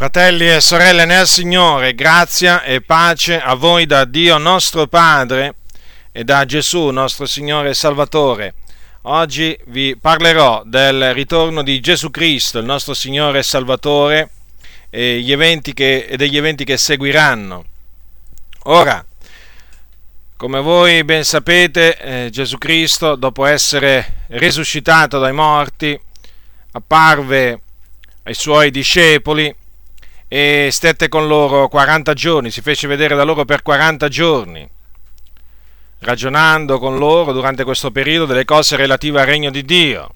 Fratelli e sorelle nel Signore, grazia e pace a voi da Dio nostro Padre e da Gesù nostro Signore e Salvatore. Oggi vi parlerò del ritorno di Gesù Cristo, il nostro Signore e Salvatore, e, che, degli eventi che seguiranno. Ora, come voi ben sapete, eh, Gesù Cristo, dopo essere risuscitato dai morti, apparve ai suoi discepoli e stette con loro 40 giorni, si fece vedere da loro per 40 giorni, ragionando con loro durante questo periodo delle cose relative al regno di Dio.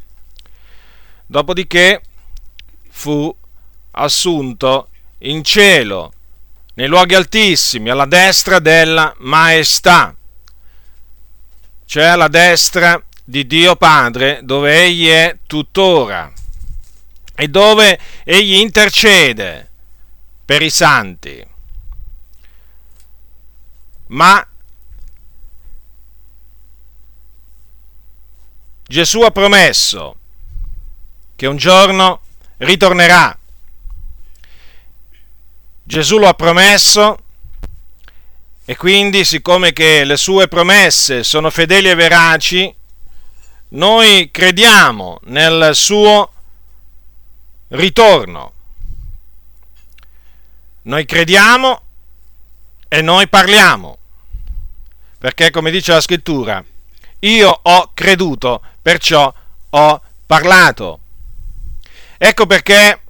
Dopodiché fu assunto in cielo, nei luoghi altissimi, alla destra della maestà, cioè alla destra di Dio Padre, dove Egli è tuttora e dove Egli intercede per i santi. Ma Gesù ha promesso che un giorno ritornerà. Gesù lo ha promesso e quindi siccome che le sue promesse sono fedeli e veraci, noi crediamo nel suo ritorno. Noi crediamo e noi parliamo, perché come dice la scrittura, io ho creduto, perciò ho parlato. Ecco perché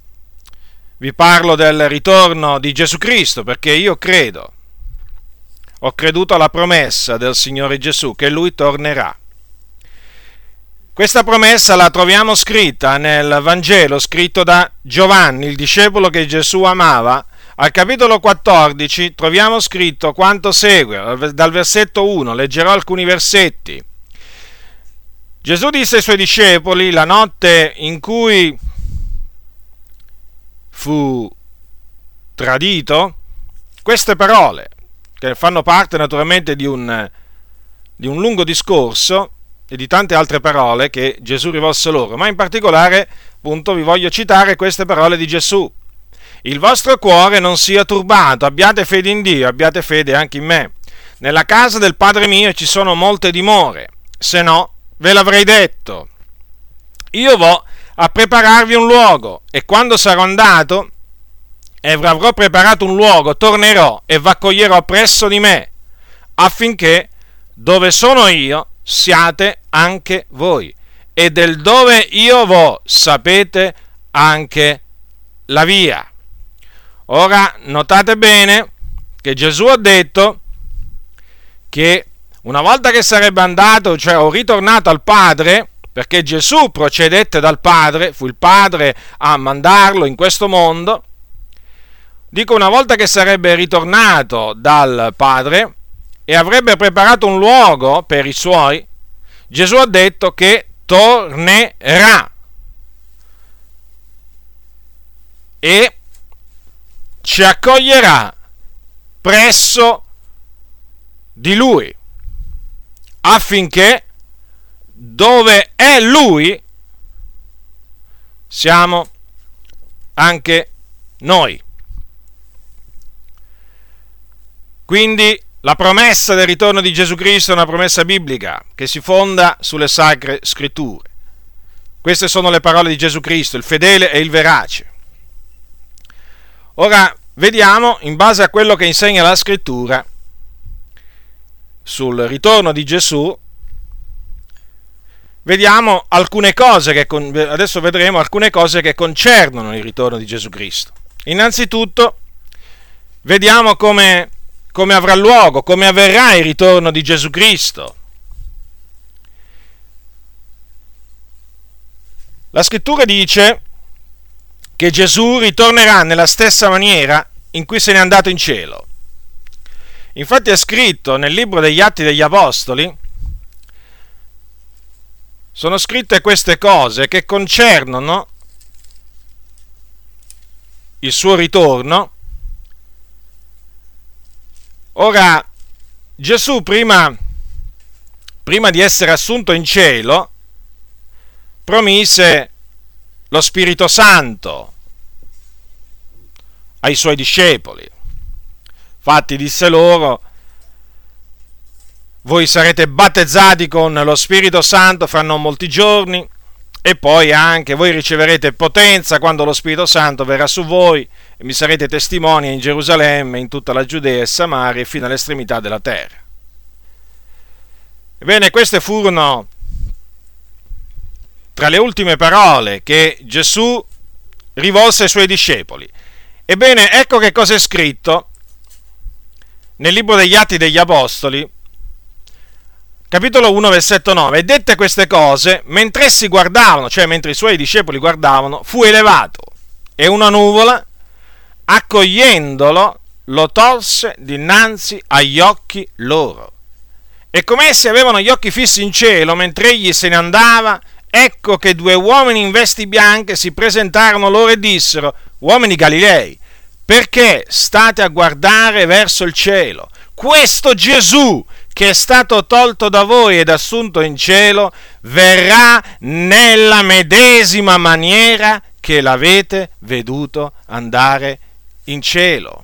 vi parlo del ritorno di Gesù Cristo, perché io credo, ho creduto alla promessa del Signore Gesù che Lui tornerà. Questa promessa la troviamo scritta nel Vangelo scritto da Giovanni, il discepolo che Gesù amava, al capitolo 14 troviamo scritto quanto segue, dal versetto 1, leggerò alcuni versetti. Gesù disse ai suoi discepoli la notte in cui fu tradito queste parole, che fanno parte naturalmente di un, di un lungo discorso e di tante altre parole che Gesù rivolse loro, ma in particolare appunto vi voglio citare queste parole di Gesù il vostro cuore non sia turbato, abbiate fede in Dio, abbiate fede anche in me. Nella casa del Padre mio ci sono molte dimore, se no ve l'avrei detto. Io vo a prepararvi un luogo e quando sarò andato e avrò preparato un luogo, tornerò e v'accoglierò presso di me, affinché dove sono io siate anche voi, e del dove io vo sapete anche la via. Ora notate bene che Gesù ha detto che una volta che sarebbe andato, cioè o ritornato al Padre, perché Gesù procedette dal Padre, fu il Padre a mandarlo in questo mondo, dico una volta che sarebbe ritornato dal Padre e avrebbe preparato un luogo per i suoi, Gesù ha detto che tornerà. E ci accoglierà presso di lui affinché dove è lui siamo anche noi. Quindi la promessa del ritorno di Gesù Cristo è una promessa biblica che si fonda sulle sacre scritture. Queste sono le parole di Gesù Cristo, il fedele e il verace. Ora vediamo, in base a quello che insegna la scrittura, sul ritorno di Gesù, vediamo alcune cose che, adesso vedremo alcune cose che concernono il ritorno di Gesù Cristo. Innanzitutto, vediamo come, come avrà luogo, come avverrà il ritorno di Gesù Cristo. La scrittura dice che Gesù ritornerà nella stessa maniera in cui se n'è andato in cielo. Infatti è scritto nel libro degli Atti degli Apostoli, sono scritte queste cose che concernono il suo ritorno. Ora, Gesù prima, prima di essere assunto in cielo, promise lo Spirito Santo ai suoi discepoli. Infatti disse loro, voi sarete battezzati con lo Spirito Santo fra non molti giorni e poi anche voi riceverete potenza quando lo Spirito Santo verrà su voi e mi sarete testimoni in Gerusalemme, in tutta la Giudea e Samaria e fino all'estremità della terra. Ebbene, queste furono tra le ultime parole che Gesù rivolse ai suoi discepoli. Ebbene, ecco che cosa è scritto nel libro degli Atti degli Apostoli, capitolo 1, versetto 9. E dette queste cose, mentre essi guardavano, cioè mentre i suoi discepoli guardavano, fu elevato e una nuvola, accogliendolo, lo tolse dinanzi agli occhi loro. E come essi avevano gli occhi fissi in cielo mentre egli se ne andava, ecco che due uomini in vesti bianche si presentarono loro e dissero, uomini Galilei, perché state a guardare verso il cielo? Questo Gesù che è stato tolto da voi ed assunto in cielo, verrà nella medesima maniera che l'avete veduto andare in cielo.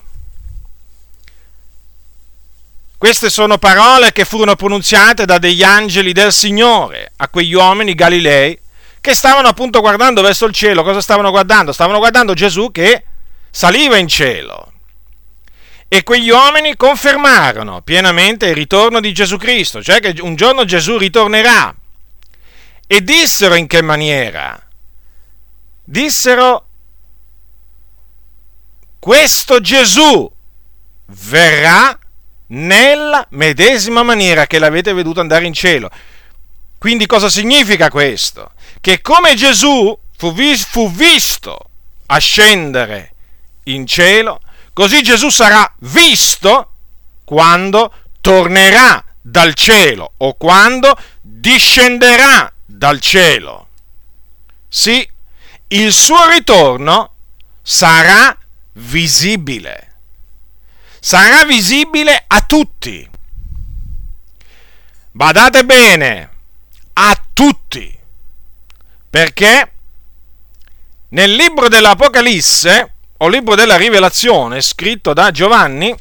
Queste sono parole che furono pronunziate da degli angeli del Signore a quegli uomini galilei che stavano appunto guardando verso il cielo. Cosa stavano guardando? Stavano guardando Gesù che saliva in cielo. E quegli uomini confermarono pienamente il ritorno di Gesù Cristo, cioè che un giorno Gesù ritornerà. E dissero in che maniera? Dissero, questo Gesù verrà nella medesima maniera che l'avete veduto andare in cielo. Quindi cosa significa questo? Che come Gesù fu, vis- fu visto ascendere in cielo, così Gesù sarà visto quando tornerà dal cielo o quando discenderà dal cielo. Sì, il suo ritorno sarà visibile sarà visibile a tutti. Badate bene, a tutti, perché nel libro dell'Apocalisse o libro della Rivelazione scritto da Giovanni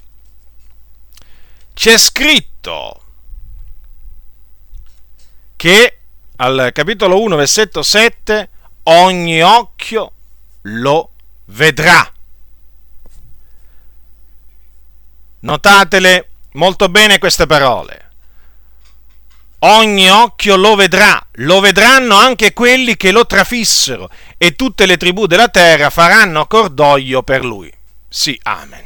c'è scritto che al capitolo 1 versetto 7 ogni occhio lo vedrà. Notatele molto bene queste parole. Ogni occhio lo vedrà, lo vedranno anche quelli che lo trafissero, e tutte le tribù della terra faranno cordoglio per lui. Sì, amen.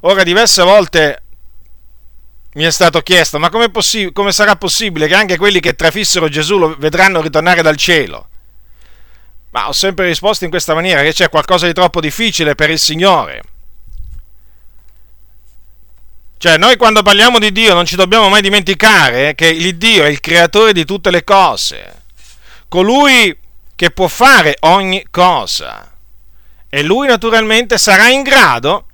Ora, diverse volte mi è stato chiesto, ma possi- come sarà possibile che anche quelli che trafissero Gesù lo vedranno ritornare dal cielo? Ma ho sempre risposto in questa maniera, che c'è qualcosa di troppo difficile per il Signore cioè, noi quando parliamo di Dio non ci dobbiamo mai dimenticare che il Dio è il creatore di tutte le cose, colui che può fare ogni cosa. E lui naturalmente sarà in grado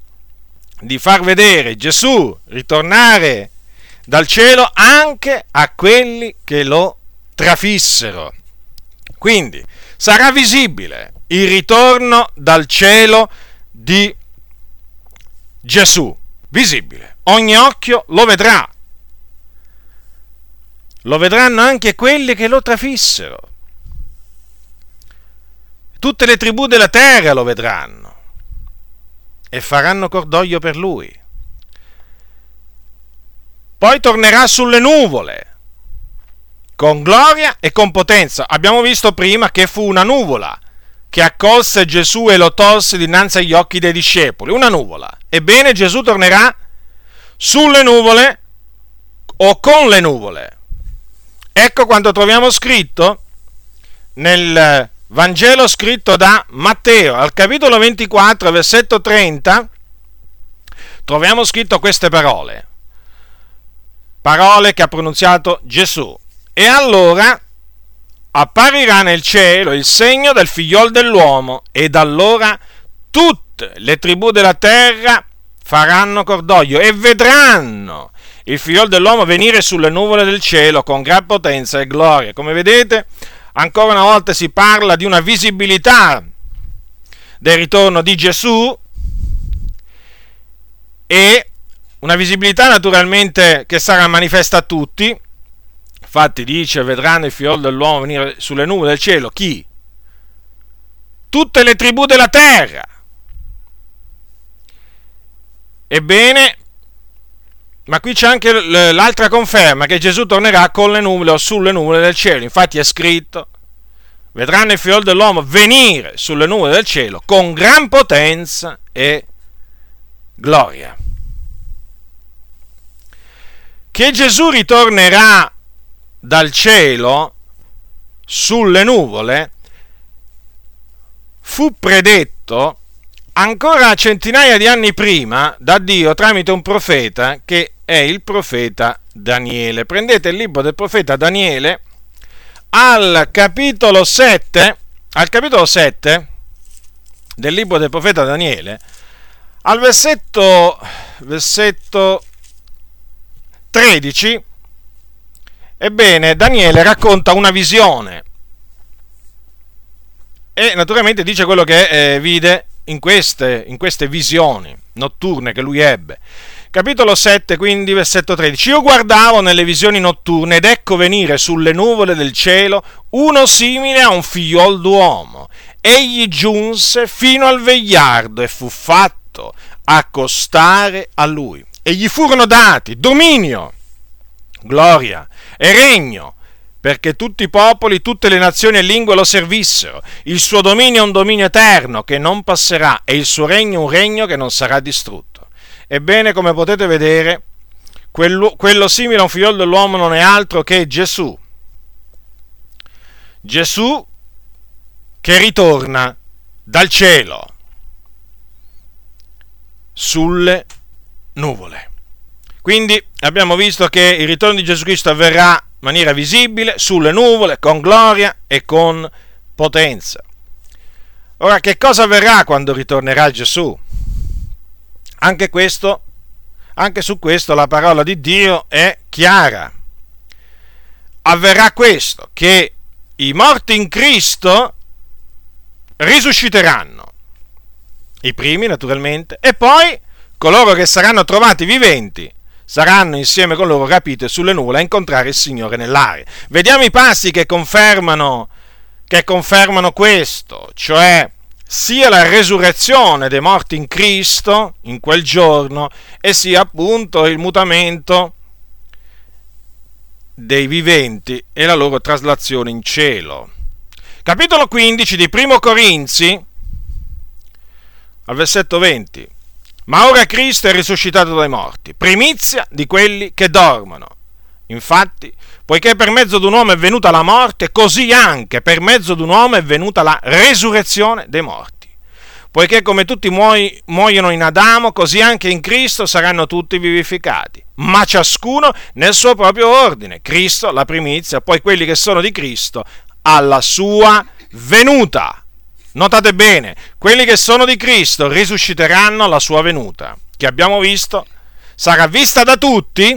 di far vedere Gesù ritornare dal cielo anche a quelli che lo trafissero. Quindi sarà visibile il ritorno dal cielo di Gesù, visibile ogni occhio lo vedrà. Lo vedranno anche quelli che lo trafissero. Tutte le tribù della terra lo vedranno e faranno cordoglio per lui. Poi tornerà sulle nuvole con gloria e con potenza. Abbiamo visto prima che fu una nuvola che accolse Gesù e lo tolse dinanzi agli occhi dei discepoli. Una nuvola. Ebbene, Gesù tornerà sulle nuvole o con le nuvole. Ecco quanto troviamo scritto nel Vangelo scritto da Matteo, al capitolo 24, versetto 30, troviamo scritto queste parole. Parole che ha pronunziato Gesù. E allora apparirà nel cielo il segno del figliol dell'uomo, ed allora tutte le tribù della terra faranno cordoglio e vedranno il figlio dell'uomo venire sulle nuvole del cielo con gran potenza e gloria. Come vedete, ancora una volta si parla di una visibilità del ritorno di Gesù e una visibilità naturalmente che sarà manifesta a tutti. Infatti dice, vedranno il figlio dell'uomo venire sulle nuvole del cielo. Chi? Tutte le tribù della terra. Ebbene, ma qui c'è anche l'altra conferma che Gesù tornerà con le nuvole o sulle nuvole del cielo. Infatti è scritto, vedranno il figlio dell'uomo venire sulle nuvole del cielo con gran potenza e gloria. Che Gesù ritornerà dal cielo sulle nuvole fu predetto ancora centinaia di anni prima da Dio tramite un profeta che è il profeta Daniele. Prendete il libro del profeta Daniele al capitolo 7, al capitolo 7 del libro del profeta Daniele, al versetto, versetto 13, ebbene, Daniele racconta una visione e naturalmente dice quello che eh, vide in queste, in queste visioni notturne che lui ebbe. Capitolo 7, quindi, versetto 13. Io guardavo nelle visioni notturne ed ecco venire sulle nuvole del cielo uno simile a un figliol d'uomo. Egli giunse fino al vegliardo e fu fatto accostare a lui. E gli furono dati dominio, gloria e regno perché tutti i popoli, tutte le nazioni e lingue lo servissero. Il suo dominio è un dominio eterno che non passerà e il suo regno un regno che non sarà distrutto. Ebbene, come potete vedere, quello, quello simile a un figlio dell'uomo non è altro che Gesù. Gesù che ritorna dal cielo sulle nuvole. Quindi abbiamo visto che il ritorno di Gesù Cristo avverrà maniera visibile sulle nuvole, con gloria e con potenza. Ora, che cosa avverrà quando ritornerà Gesù? Anche questo, anche su questo la parola di Dio è chiara. Avverrà questo, che i morti in Cristo risusciteranno, i primi naturalmente, e poi coloro che saranno trovati viventi saranno insieme con loro rapite sulle nuvole a incontrare il Signore nell'aria. Vediamo i passi che confermano, che confermano questo, cioè sia la resurrezione dei morti in Cristo in quel giorno e sia appunto il mutamento dei viventi e la loro traslazione in cielo. Capitolo 15 di Primo Corinzi, al versetto 20. Ma ora Cristo è risuscitato dai morti, primizia di quelli che dormono. Infatti, poiché per mezzo di un uomo è venuta la morte, così anche per mezzo di un uomo è venuta la resurrezione dei morti. Poiché come tutti muoiono muoiono in Adamo, così anche in Cristo saranno tutti vivificati, ma ciascuno nel suo proprio ordine. Cristo la primizia, poi quelli che sono di Cristo alla sua venuta. Notate bene, quelli che sono di Cristo risusciteranno alla sua venuta, che abbiamo visto, sarà vista da tutti,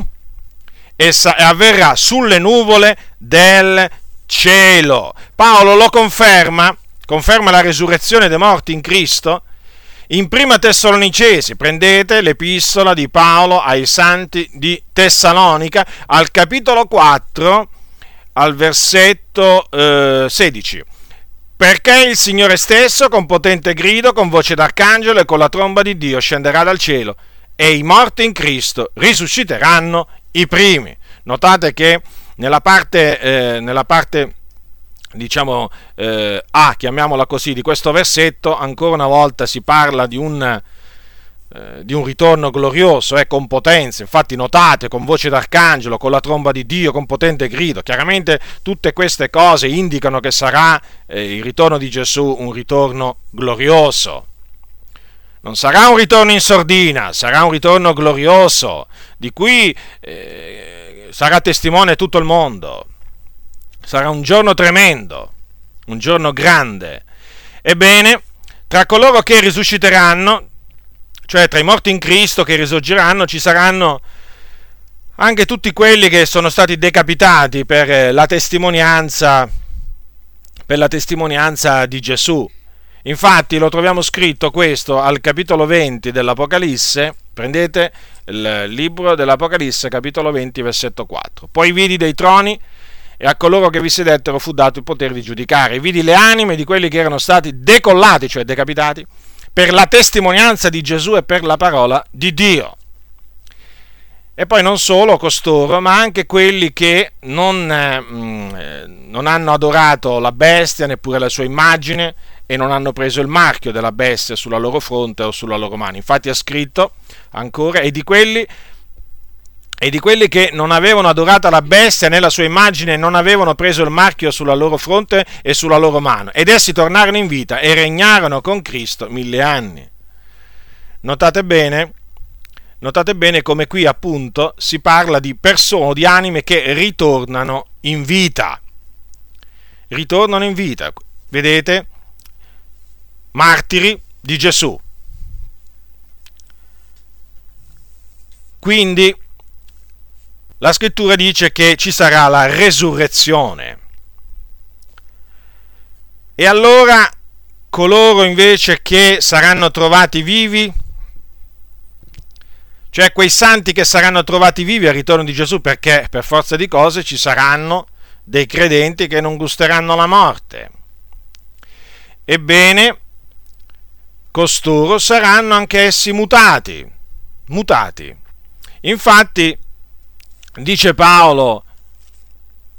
e avverrà sulle nuvole del cielo. Paolo lo conferma, conferma la resurrezione dei morti in Cristo. In prima Tessalonicesi, prendete l'epistola di Paolo ai santi di Tessalonica, al capitolo 4, al versetto eh, 16. Perché il Signore stesso, con potente grido, con voce d'arcangelo e con la tromba di Dio, scenderà dal cielo e i morti in Cristo risusciteranno i primi. Notate che nella parte, eh, nella parte diciamo eh, A, chiamiamola così, di questo versetto, ancora una volta si parla di un, eh, di un ritorno glorioso, eh, con potenza. Infatti notate, con voce d'arcangelo, con la tromba di Dio, con potente grido. Chiaramente tutte queste cose indicano che sarà eh, il ritorno di Gesù un ritorno glorioso. Non sarà un ritorno in sordina, sarà un ritorno glorioso, di cui eh, sarà testimone tutto il mondo. Sarà un giorno tremendo, un giorno grande. Ebbene, tra coloro che risusciteranno, cioè tra i morti in Cristo che risorgeranno, ci saranno anche tutti quelli che sono stati decapitati per la testimonianza, per la testimonianza di Gesù. Infatti lo troviamo scritto questo al capitolo 20 dell'Apocalisse, prendete il libro dell'Apocalisse, capitolo 20, versetto 4. Poi vidi dei troni e a coloro che vi sedettero fu dato il potere di giudicare. Vidi le anime di quelli che erano stati decollati, cioè decapitati, per la testimonianza di Gesù e per la parola di Dio. E poi non solo costoro, ma anche quelli che non, eh, non, hanno adorato la bestia, neppure la sua immagine, e non hanno preso il marchio della bestia sulla loro fronte o sulla loro mano. Infatti è scritto ancora, e di quelli, e di quelli che non avevano adorato la bestia né la sua immagine e non avevano preso il marchio sulla loro fronte e sulla loro mano. Ed essi tornarono in vita e regnarono con Cristo mille anni. Notate bene Notate bene come qui appunto si parla di persone, di anime che ritornano in vita. Ritornano in vita, vedete? Martiri di Gesù. Quindi la scrittura dice che ci sarà la resurrezione. E allora coloro invece che saranno trovati vivi, cioè quei santi che saranno trovati vivi al ritorno di Gesù, perché per forza di cose ci saranno dei credenti che non gusteranno la morte. Ebbene, costoro saranno anch'essi mutati, mutati. Infatti, dice Paolo,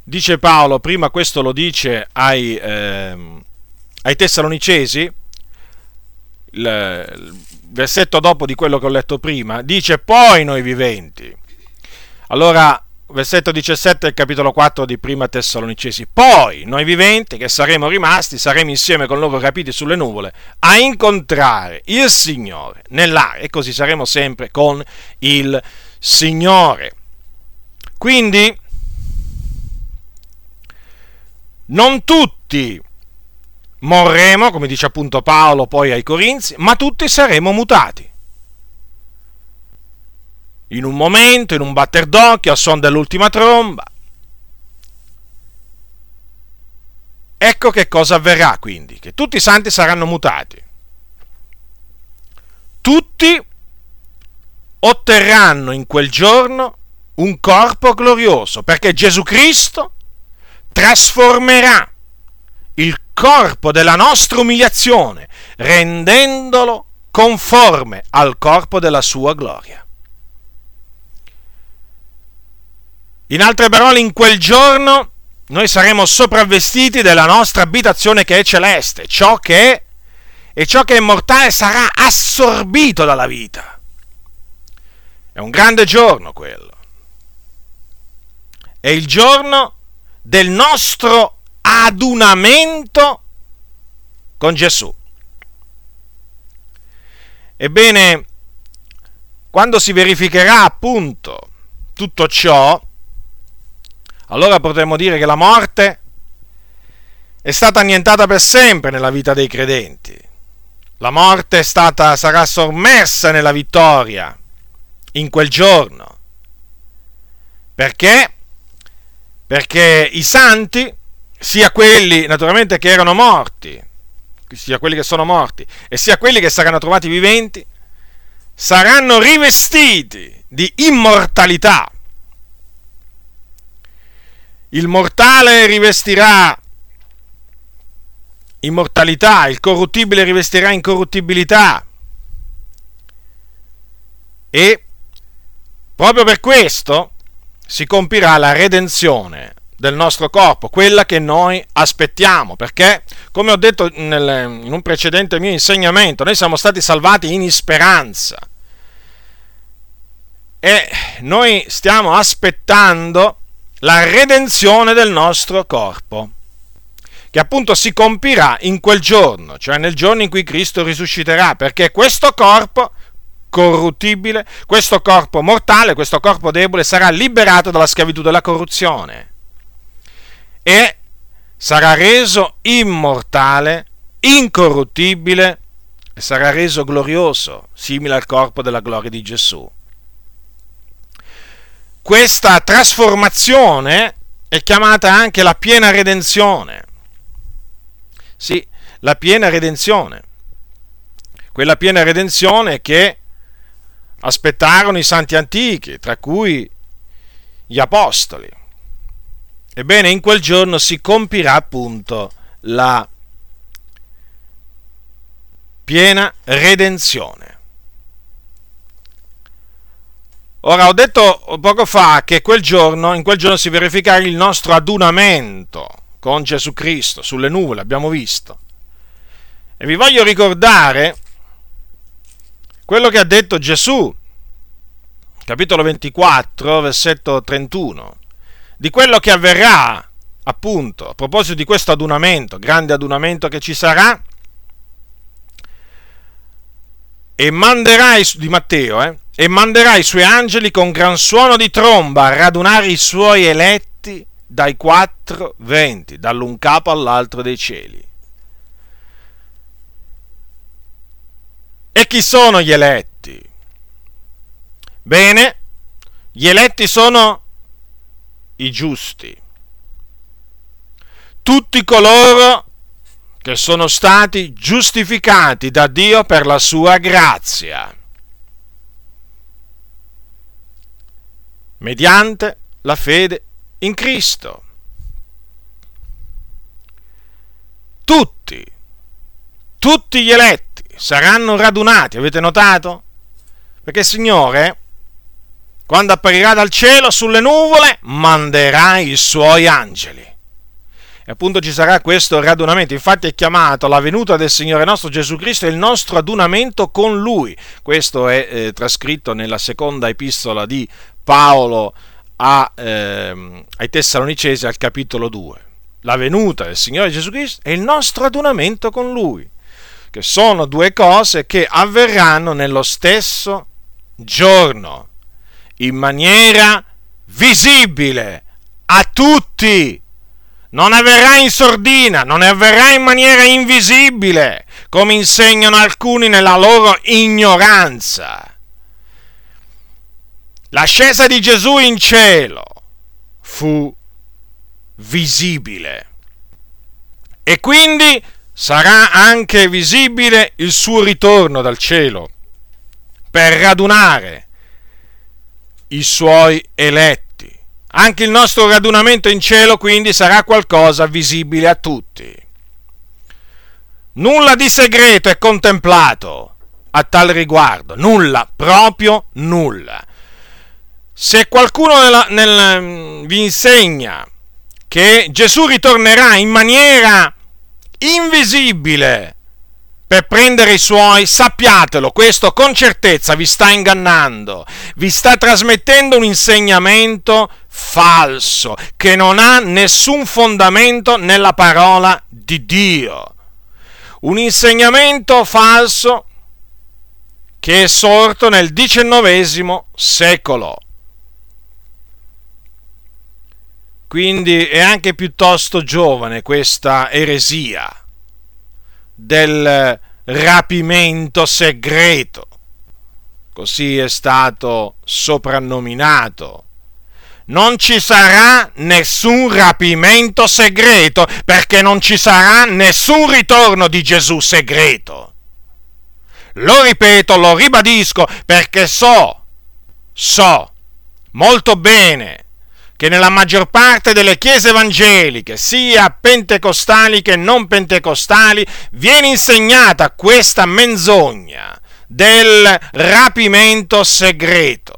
dice Paolo, prima questo lo dice ai, eh, ai Tessalonicesi, il, versetto dopo di quello che ho letto prima, dice poi noi viventi. Allora, versetto 17 del capitolo 4 di Prima Tessalonicesi, poi noi viventi che saremo rimasti, saremo insieme con loro capiti sulle nuvole a incontrare il Signore nell'aria e così saremo sempre con il Signore. Quindi, non tutti morremo, come dice appunto Paolo poi ai Corinzi, ma tutti saremo mutati. In un momento, in un batter d'occhio, al suono dell'ultima tromba. Ecco che cosa avverrà quindi, che tutti i santi saranno mutati. Tutti otterranno in quel giorno un corpo glorioso, perché Gesù Cristo trasformerà il corpo della nostra umiliazione, rendendolo conforme al corpo della sua gloria. In altre parole, in quel giorno noi saremo sopravvestiti della nostra abitazione che è celeste, ciò che è e ciò che è mortale sarà assorbito dalla vita. È un grande giorno quello. È il giorno del nostro adunamento con Gesù. Ebbene, quando si verificherà appunto tutto ciò, allora potremmo dire che la morte è stata annientata per sempre nella vita dei credenti. La morte stata, sarà sommersa nella vittoria in quel giorno. Perché? Perché i santi sia quelli naturalmente che erano morti, sia quelli che sono morti, e sia quelli che saranno trovati viventi, saranno rivestiti di immortalità. Il mortale rivestirà immortalità, il corruttibile rivestirà incorruttibilità. E proprio per questo si compirà la redenzione del nostro corpo, quella che noi aspettiamo, perché come ho detto nel, in un precedente mio insegnamento, noi siamo stati salvati in speranza. E noi stiamo aspettando la redenzione del nostro corpo, che appunto si compirà in quel giorno, cioè nel giorno in cui Cristo risusciterà, perché questo corpo corruttibile, questo corpo mortale, questo corpo debole sarà liberato dalla schiavitù della corruzione e sarà reso immortale, incorruttibile e sarà reso glorioso, simile al corpo della gloria di Gesù. Questa trasformazione è chiamata anche la piena redenzione. Sì, la piena redenzione. Quella piena redenzione che aspettarono i santi antichi, tra cui gli apostoli. Ebbene, in quel giorno si compirà appunto la piena redenzione. Ora ho detto poco fa che quel giorno, in quel giorno si verificherà il nostro adunamento con Gesù Cristo sulle nuvole, abbiamo visto. E vi voglio ricordare quello che ha detto Gesù, capitolo 24, versetto 31, di quello che avverrà, appunto, a proposito di questo adunamento, grande adunamento che ci sarà, e manderà di Matteo, eh, e manderà i suoi angeli con gran suono di tromba a radunare i suoi eletti dai quattro venti, dall'un capo all'altro dei cieli. E chi sono gli eletti? Bene, gli eletti sono i giusti. Tutti coloro che sono stati giustificati da Dio per la sua grazia. mediante la fede in Cristo. Tutti, tutti gli eletti saranno radunati, avete notato? Perché il Signore, quando apparirà dal cielo sulle nuvole, manderà i suoi angeli. E appunto ci sarà questo radunamento, infatti è chiamato la venuta del Signore nostro Gesù Cristo e il nostro adunamento con Lui. Questo è eh, trascritto nella seconda epistola di Paolo a, ehm, ai Tessalonicesi al capitolo 2. La venuta del Signore Gesù Cristo e il nostro adunamento con Lui, che sono due cose che avverranno nello stesso giorno, in maniera visibile a tutti. Non avverrà in sordina, non avverrà in maniera invisibile, come insegnano alcuni nella loro ignoranza. L'ascesa di Gesù in cielo fu visibile e quindi sarà anche visibile il suo ritorno dal cielo per radunare i suoi eletti. Anche il nostro radunamento in cielo quindi sarà qualcosa visibile a tutti. Nulla di segreto è contemplato a tal riguardo, nulla, proprio nulla se qualcuno nella, nel, mm, vi insegna che Gesù ritornerà in maniera invisibile per prendere i suoi, sappiatelo, questo con certezza vi sta ingannando, vi sta trasmettendo un insegnamento falso che non ha nessun fondamento nella parola di Dio. Un insegnamento falso che è sorto nel XIX secolo Quindi è anche piuttosto giovane questa eresia del rapimento segreto. Così è stato soprannominato. Non ci sarà nessun rapimento segreto perché non ci sarà nessun ritorno di Gesù segreto. Lo ripeto, lo ribadisco perché so, so molto bene che nella maggior parte delle chiese evangeliche, sia pentecostali che non pentecostali, viene insegnata questa menzogna del rapimento segreto.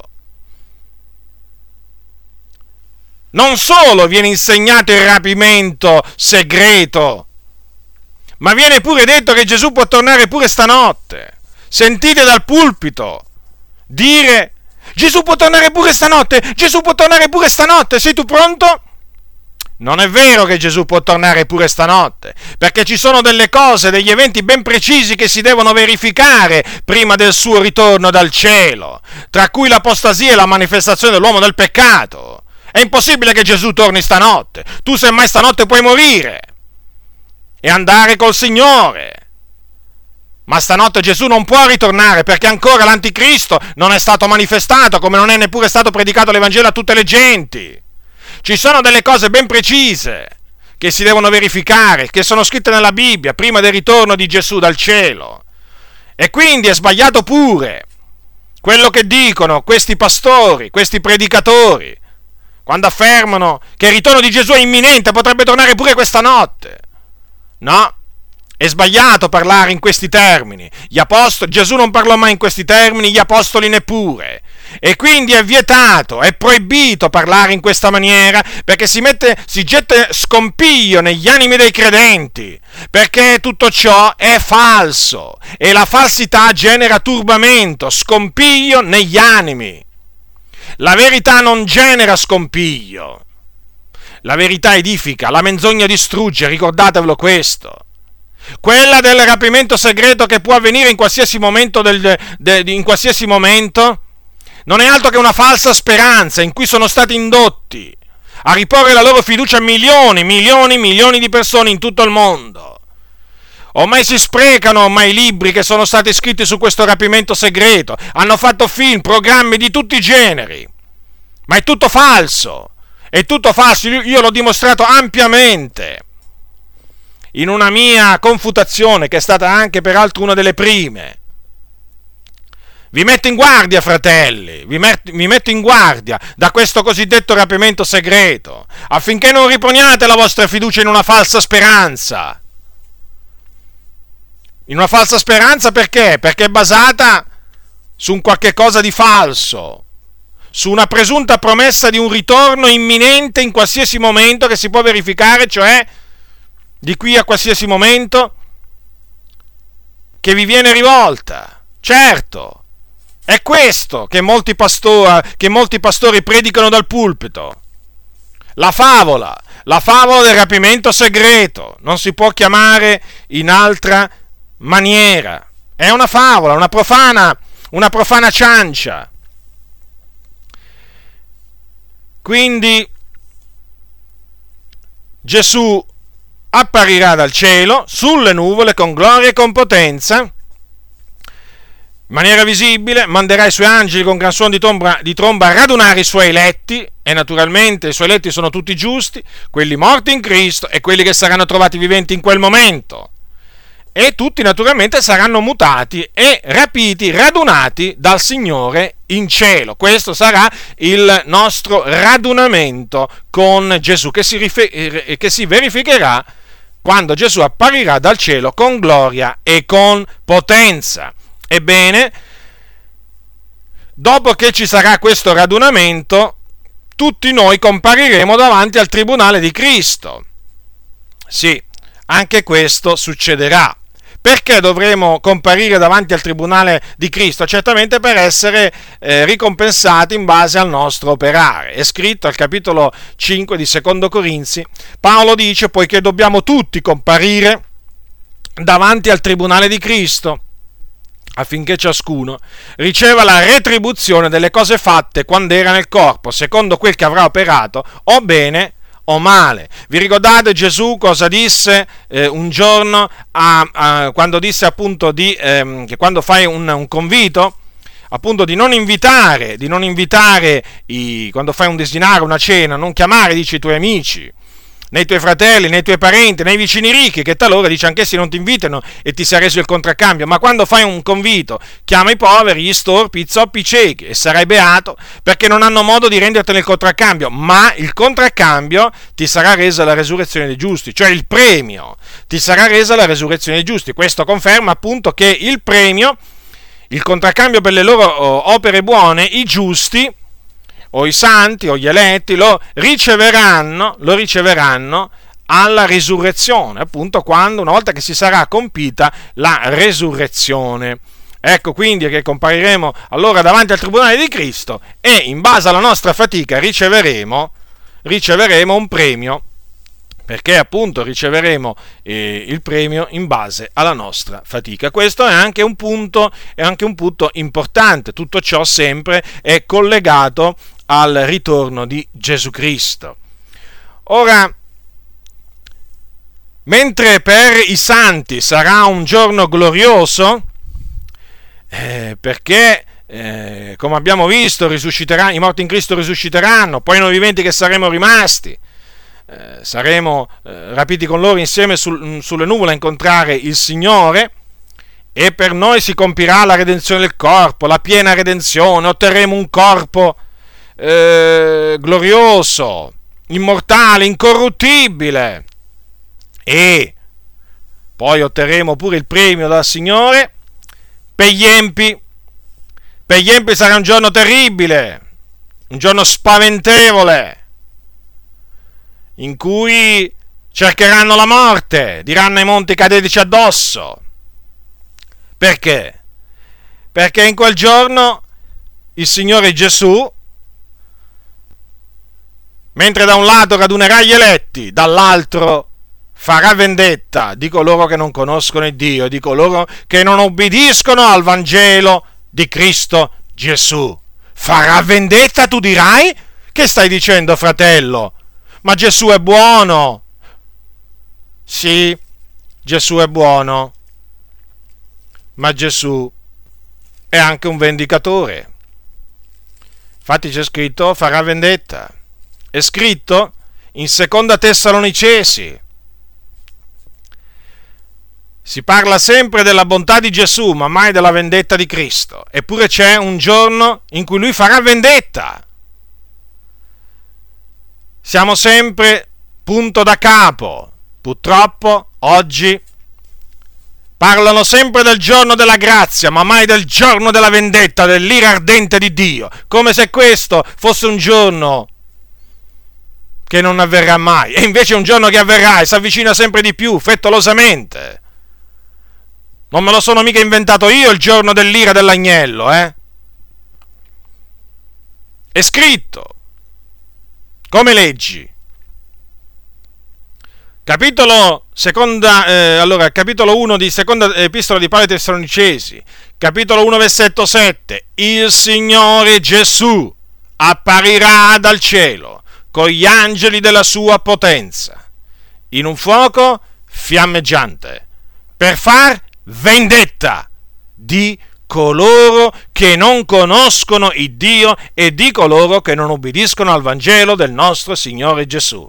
Non solo viene insegnato il rapimento segreto, ma viene pure detto che Gesù può tornare pure stanotte. Sentite dal pulpito dire Gesù può tornare pure stanotte, Gesù può tornare pure stanotte, sei tu pronto? Non è vero che Gesù può tornare pure stanotte, perché ci sono delle cose, degli eventi ben precisi che si devono verificare prima del suo ritorno dal cielo, tra cui l'apostasia e la manifestazione dell'uomo del peccato. È impossibile che Gesù torni stanotte. Tu semmai stanotte puoi morire e andare col Signore. Ma stanotte Gesù non può ritornare perché ancora l'anticristo non è stato manifestato, come non è neppure stato predicato l'Evangelo a tutte le genti. Ci sono delle cose ben precise che si devono verificare, che sono scritte nella Bibbia prima del ritorno di Gesù dal cielo. E quindi è sbagliato pure quello che dicono questi pastori, questi predicatori, quando affermano che il ritorno di Gesù è imminente, potrebbe tornare pure questa notte. No, è sbagliato parlare in questi termini. Apostoli, Gesù non parlò mai in questi termini, gli apostoli neppure. E quindi è vietato, è proibito parlare in questa maniera perché si, mette, si getta scompiglio negli animi dei credenti, perché tutto ciò è falso e la falsità genera turbamento, scompiglio negli animi. La verità non genera scompiglio, la verità edifica, la menzogna distrugge, ricordatevelo questo. Quella del rapimento segreto che può avvenire in qualsiasi momento, del, de, in qualsiasi momento non è altro che una falsa speranza in cui sono stati indotti a riporre la loro fiducia milioni, milioni, milioni di persone in tutto il mondo. Ormai si sprecano ormai libri che sono stati scritti su questo rapimento segreto, hanno fatto film, programmi di tutti i generi, ma è tutto falso, è tutto falso, io l'ho dimostrato ampiamente in una mia confutazione che è stata anche peraltro una delle prime. Vi metto in guardia, fratelli, vi, met- vi, metto in guardia da questo cosiddetto rapimento segreto, affinché non riponiate la vostra fiducia in una falsa speranza. In una falsa speranza perché? Perché è basata su un qualche cosa di falso, su una presunta promessa di un ritorno imminente in qualsiasi momento che si può verificare, cioè di qui a qualsiasi momento, che vi viene rivolta. Certo, è questo che molti, pastori, che molti pastori predicano dal pulpito. La favola, la favola del rapimento segreto, non si può chiamare in altra maniera. È una favola, una profana, una profana ciancia. Quindi Gesù apparirà dal cielo sulle nuvole con gloria e con potenza in maniera visibile, manderà i suoi angeli con gran suono di tromba, di tromba a radunare i suoi eletti, e naturalmente i suoi eletti sono tutti giusti, quelli morti in Cristo e quelli che saranno trovati viventi in quel momento. E tutti naturalmente saranno mutati e rapiti, radunati dal Signore in cielo. Questo sarà il nostro radunamento con Gesù che si, rifer- che si verificherà quando Gesù apparirà dal cielo con gloria e con potenza. Ebbene, dopo che ci sarà questo radunamento, tutti noi compariremo davanti al tribunale di Cristo. Sì, anche questo succederà. Perché dovremo comparire davanti al tribunale di Cristo? Certamente per essere eh, ricompensati in base al nostro operare. È scritto al capitolo 5 di Secondo Corinzi, Paolo dice poiché dobbiamo tutti comparire davanti al tribunale di Cristo affinché ciascuno riceva la retribuzione delle cose fatte quando era nel corpo, secondo quel che avrà operato, o bene o male. Vi ricordate Gesù cosa disse eh, un giorno a, a, quando disse appunto di, ehm, che quando fai un, un, convito? appunto di non invitare, di non invitare i, quando fai un desinare, una cena, non chiamare, dice, i tuoi amici, nei tuoi fratelli, nei tuoi parenti, nei vicini ricchi, che talora dice anch'essi non ti invitano e ti sia reso il contraccambio, ma quando fai un convito, chiama i poveri, gli storpi, i zoppi, i ciechi e sarai beato perché non hanno modo di rendertene il contraccambio, ma il contraccambio ti sarà resa la resurrezione dei giusti, cioè il premio ti sarà resa la resurrezione dei giusti. Questo conferma appunto che il premio, il contraccambio per le loro oh, opere buone, i giusti, o i santi o gli eletti lo riceveranno, lo riceveranno alla risurrezione, appunto quando, una volta che si sarà compita la resurrezione. Ecco quindi che compariremo allora davanti al tribunale di Cristo e in base alla nostra fatica riceveremo, riceveremo un premio perché appunto riceveremo eh, il premio in base alla nostra fatica. Questo è anche, un punto, è anche un punto importante, tutto ciò sempre è collegato al ritorno di Gesù Cristo. Ora, mentre per i santi sarà un giorno glorioso, eh, perché eh, come abbiamo visto i morti in Cristo risusciteranno, poi noi viventi che saremo rimasti, eh, saremo eh, rapiti con loro insieme sul, mm, sulle nuvole a incontrare il Signore e per noi si compirà la redenzione del corpo, la piena redenzione, otterremo un corpo eh, glorioso, immortale, incorruttibile e poi otterremo pure il premio dal Signore per gli empi. Per gli empi sarà un giorno terribile, un giorno spaventevole, in cui cercheranno la morte, diranno ai monti cadeteci addosso. Perché? Perché in quel giorno il Signore Gesù, mentre da un lato radunerà gli eletti, dall'altro farà vendetta di coloro che non conoscono il Dio, di coloro che non obbediscono al Vangelo di Cristo Gesù. Farà vendetta, tu dirai? Che stai dicendo, fratello? Ma Gesù è buono. Sì, Gesù è buono. Ma Gesù è anche un vendicatore. Infatti c'è scritto farà vendetta. È scritto in seconda Tessalonicesi si parla sempre della bontà di Gesù, ma mai della vendetta di Cristo. Eppure c'è un giorno in cui lui farà vendetta. Siamo sempre punto da capo. Purtroppo oggi parlano sempre del giorno della grazia, ma mai del giorno della vendetta, dell'ira ardente di Dio, come se questo fosse un giorno che non avverrà mai. E invece un giorno che avverrà e si avvicina sempre di più, frettolosamente. Non me lo sono mica inventato io il giorno dell'ira dell'agnello, eh? È scritto. Come leggi? Capitolo, seconda, eh, allora, capitolo 1 di seconda epistola di Paolo Tessalonicesi, capitolo 1 versetto 7, il Signore Gesù apparirà dal cielo con gli angeli della sua potenza, in un fuoco fiammeggiante, per far vendetta di coloro che non conoscono il Dio e di coloro che non obbediscono al Vangelo del nostro Signore Gesù,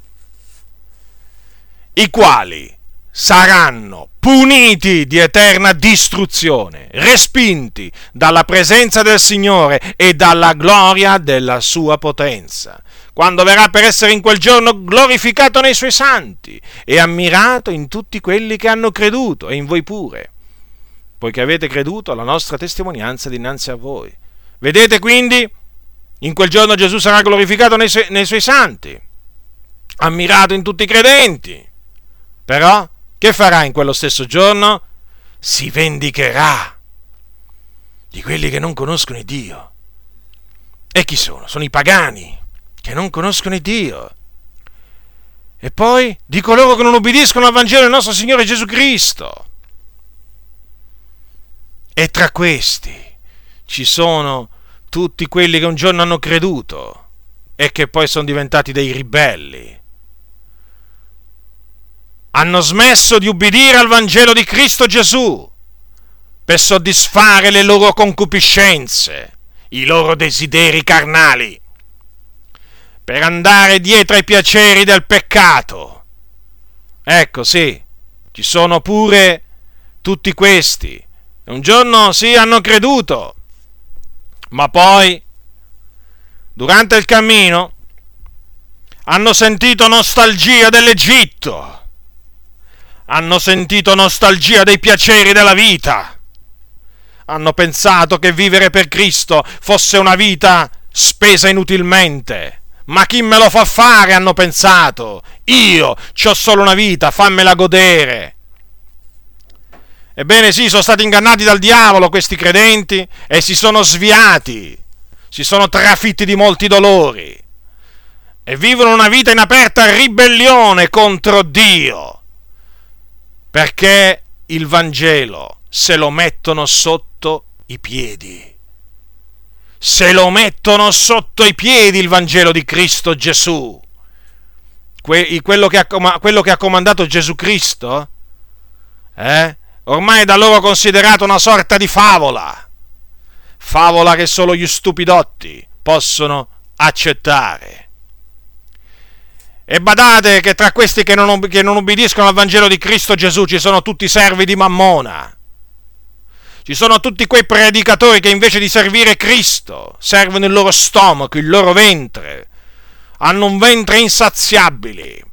i quali saranno puniti di eterna distruzione, respinti dalla presenza del Signore e dalla gloria della sua potenza quando verrà per essere in quel giorno glorificato nei suoi santi e ammirato in tutti quelli che hanno creduto e in voi pure poiché avete creduto alla nostra testimonianza dinanzi a voi. Vedete quindi, in quel giorno Gesù sarà glorificato nei, su- nei suoi santi, ammirato in tutti i credenti. Però, che farà in quello stesso giorno? Si vendicherà di quelli che non conoscono Dio. E chi sono? Sono i pagani che non conoscono Dio. E poi di coloro che non obbediscono al Vangelo del nostro Signore Gesù Cristo. E tra questi ci sono tutti quelli che un giorno hanno creduto e che poi sono diventati dei ribelli. Hanno smesso di ubbidire al Vangelo di Cristo Gesù per soddisfare le loro concupiscenze, i loro desideri carnali, per andare dietro ai piaceri del peccato. Ecco sì, ci sono pure tutti questi un giorno sì hanno creduto, ma poi, durante il cammino, hanno sentito nostalgia dell'Egitto, hanno sentito nostalgia dei piaceri della vita, hanno pensato che vivere per Cristo fosse una vita spesa inutilmente. Ma chi me lo fa fare? hanno pensato. Io ho solo una vita, fammela godere. Ebbene sì, sono stati ingannati dal diavolo questi credenti e si sono sviati, si sono trafitti di molti dolori e vivono una vita in aperta ribellione contro Dio, perché il Vangelo se lo mettono sotto i piedi. Se lo mettono sotto i piedi il Vangelo di Cristo Gesù. quello, che ha, quello che ha comandato Gesù Cristo, eh? ormai da loro considerato una sorta di favola, favola che solo gli stupidotti possono accettare. E badate che tra questi che non, che non ubbidiscono al Vangelo di Cristo Gesù ci sono tutti servi di Mammona. Ci sono tutti quei predicatori che invece di servire Cristo servono il loro stomaco, il loro ventre. Hanno un ventre insaziabile.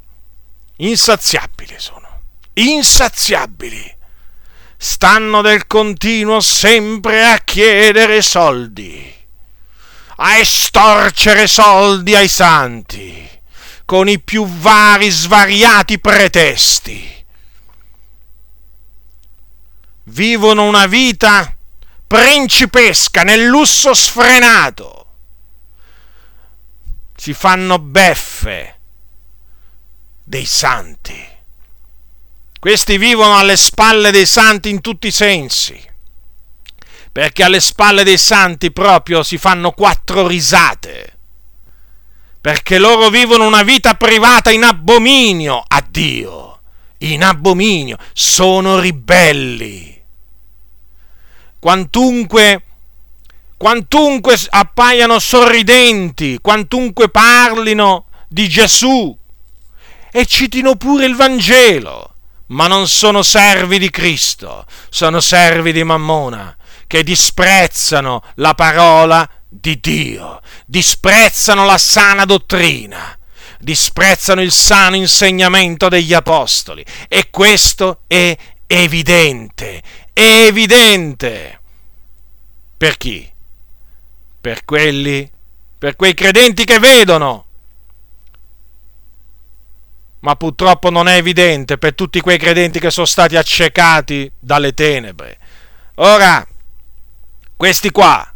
Insaziabili sono. Insaziabili. Stanno del continuo sempre a chiedere soldi. A estorcere soldi ai santi con i più vari svariati pretesti. Vivono una vita principesca nel lusso sfrenato. Si fanno beffe dei santi. Questi vivono alle spalle dei santi in tutti i sensi, perché alle spalle dei santi proprio si fanno quattro risate perché loro vivono una vita privata in abominio a Dio, in abominio, sono ribelli. Quantunque, quantunque appaiano sorridenti, quantunque parlino di Gesù e citino pure il Vangelo, ma non sono servi di Cristo, sono servi di Mammona, che disprezzano la parola di Dio, disprezzano la sana dottrina, disprezzano il sano insegnamento degli apostoli. E questo è evidente, è evidente. Per chi? Per quelli, per quei credenti che vedono. Ma purtroppo non è evidente per tutti quei credenti che sono stati accecati dalle tenebre. Ora, questi qua,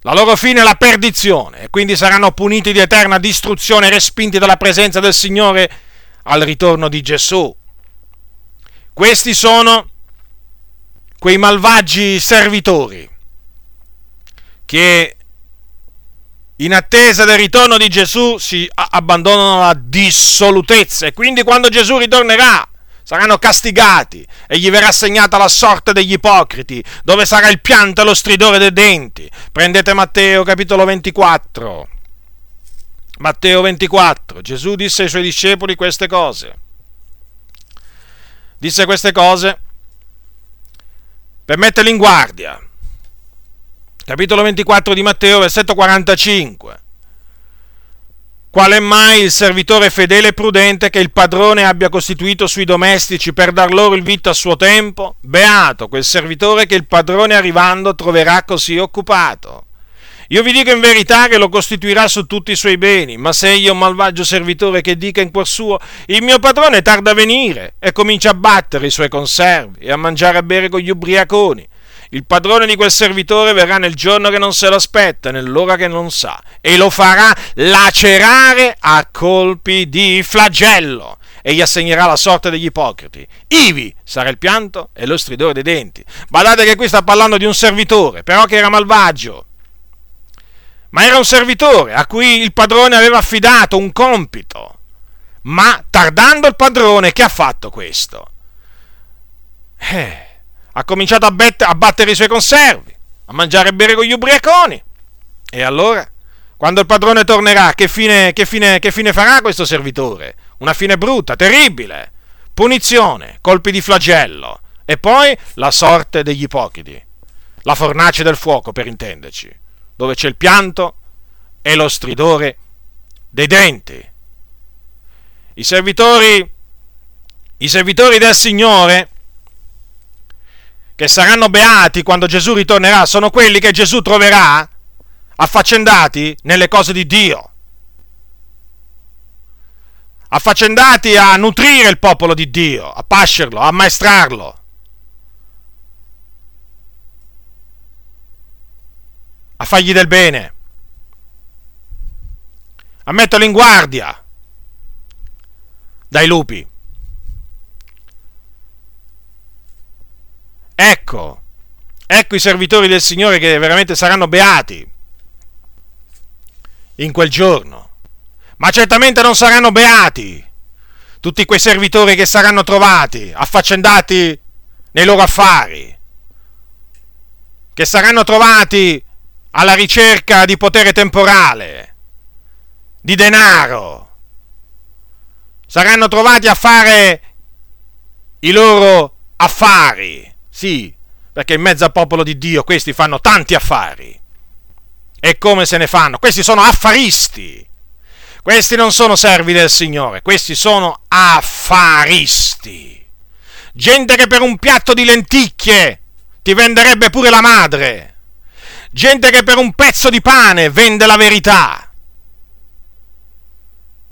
la loro fine è la perdizione e quindi saranno puniti di eterna distruzione, respinti dalla presenza del Signore al ritorno di Gesù. Questi sono quei malvagi servitori che in attesa del ritorno di Gesù si abbandonano alla dissolutezza e quindi quando Gesù ritornerà saranno castigati e gli verrà assegnata la sorte degli ipocriti, dove sarà il pianto e lo stridore dei denti. Prendete Matteo capitolo 24. Matteo 24. Gesù disse ai suoi discepoli queste cose. Disse queste cose per metterli in guardia. Capitolo 24 di Matteo, versetto 45. Qual è mai il servitore fedele e prudente che il padrone abbia costituito sui domestici per dar loro il vitto a suo tempo? Beato quel servitore che il padrone arrivando troverà così occupato. Io vi dico in verità che lo costituirà su tutti i suoi beni, ma se egli è un malvagio servitore che dica in cuor suo, il mio padrone tarda a venire, e comincia a battere i suoi conservi e a mangiare e bere con gli ubriaconi, il padrone di quel servitore verrà nel giorno che non se lo aspetta, nell'ora che non sa, e lo farà lacerare a colpi di flagello e gli assegnerà la sorte degli ipocriti. Ivi sarà il pianto e lo stridore dei denti. Badate che qui sta parlando di un servitore, però che era malvagio. Ma era un servitore a cui il padrone aveva affidato un compito. Ma tardando il padrone, che ha fatto questo? Eh ha cominciato a, bet- a battere i suoi conservi, a mangiare e bere con gli ubriaconi. E allora, quando il padrone tornerà, che fine, che fine, che fine farà questo servitore? Una fine brutta, terribile. Punizione, colpi di flagello e poi la sorte degli ipocriti. La fornace del fuoco, per intenderci, dove c'è il pianto e lo stridore dei denti. I servitori, i servitori del Signore che saranno beati quando Gesù ritornerà sono quelli che Gesù troverà affaccendati nelle cose di Dio, affaccendati a nutrire il popolo di Dio, a pascerlo, a ammaestrarlo, a fargli del bene, a metterlo in guardia dai lupi. Ecco, ecco i servitori del Signore che veramente saranno beati in quel giorno. Ma certamente non saranno beati tutti quei servitori che saranno trovati, affaccendati nei loro affari, che saranno trovati alla ricerca di potere temporale, di denaro, saranno trovati a fare i loro affari, sì, perché in mezzo al popolo di Dio questi fanno tanti affari. E come se ne fanno? Questi sono affaristi. Questi non sono servi del Signore, questi sono affaristi. Gente che per un piatto di lenticchie ti venderebbe pure la madre. Gente che per un pezzo di pane vende la verità.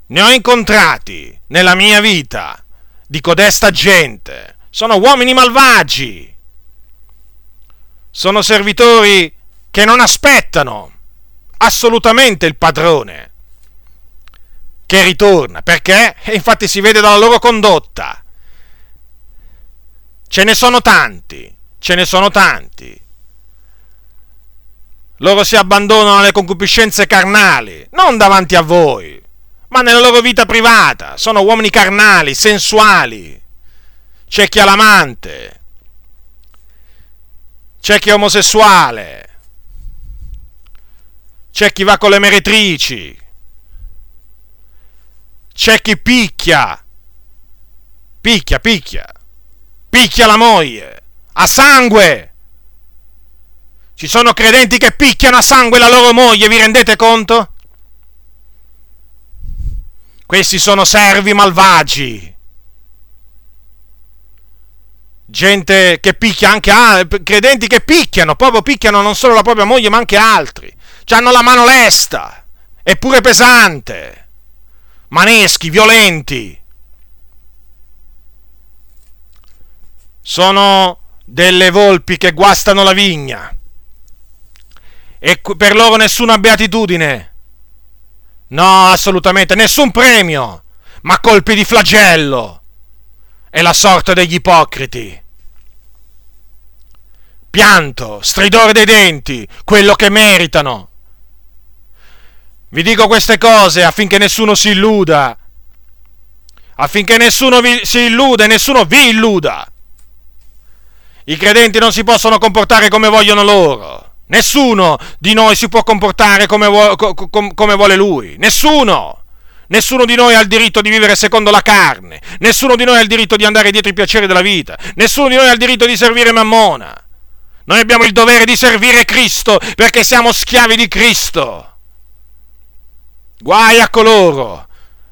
Ne ho incontrati nella mia vita di codesta gente. Sono uomini malvagi. Sono servitori che non aspettano assolutamente il padrone che ritorna. Perché? E infatti si vede dalla loro condotta. Ce ne sono tanti, ce ne sono tanti. Loro si abbandonano alle concupiscenze carnali, non davanti a voi, ma nella loro vita privata. Sono uomini carnali, sensuali. C'è chi ha l'amante, c'è chi è omosessuale, c'è chi va con le meretrici, c'è chi picchia, picchia, picchia, picchia la moglie, a sangue. Ci sono credenti che picchiano a sangue la loro moglie, vi rendete conto? Questi sono servi malvagi. Gente che picchia anche altri, credenti che picchiano, proprio picchiano non solo la propria moglie ma anche altri. Hanno la mano lesta, eppure pesante maneschi, violenti. Sono delle volpi che guastano la vigna. E per loro nessuna beatitudine. No, assolutamente, nessun premio, ma colpi di flagello. È la sorte degli ipocriti. Pianto, stridore dei denti, quello che meritano. Vi dico queste cose affinché nessuno si illuda. Affinché nessuno vi, si illuda e nessuno vi illuda. I credenti non si possono comportare come vogliono loro. Nessuno di noi si può comportare come, vuole, lui. Nessuno. Nessuno di noi ha il diritto di vivere secondo la carne. Nessuno di noi ha il diritto di andare dietro i piaceri della vita. Nessuno di noi ha il diritto di servire Mammona. Noi abbiamo il dovere di servire Cristo perché siamo schiavi di Cristo. Guai a coloro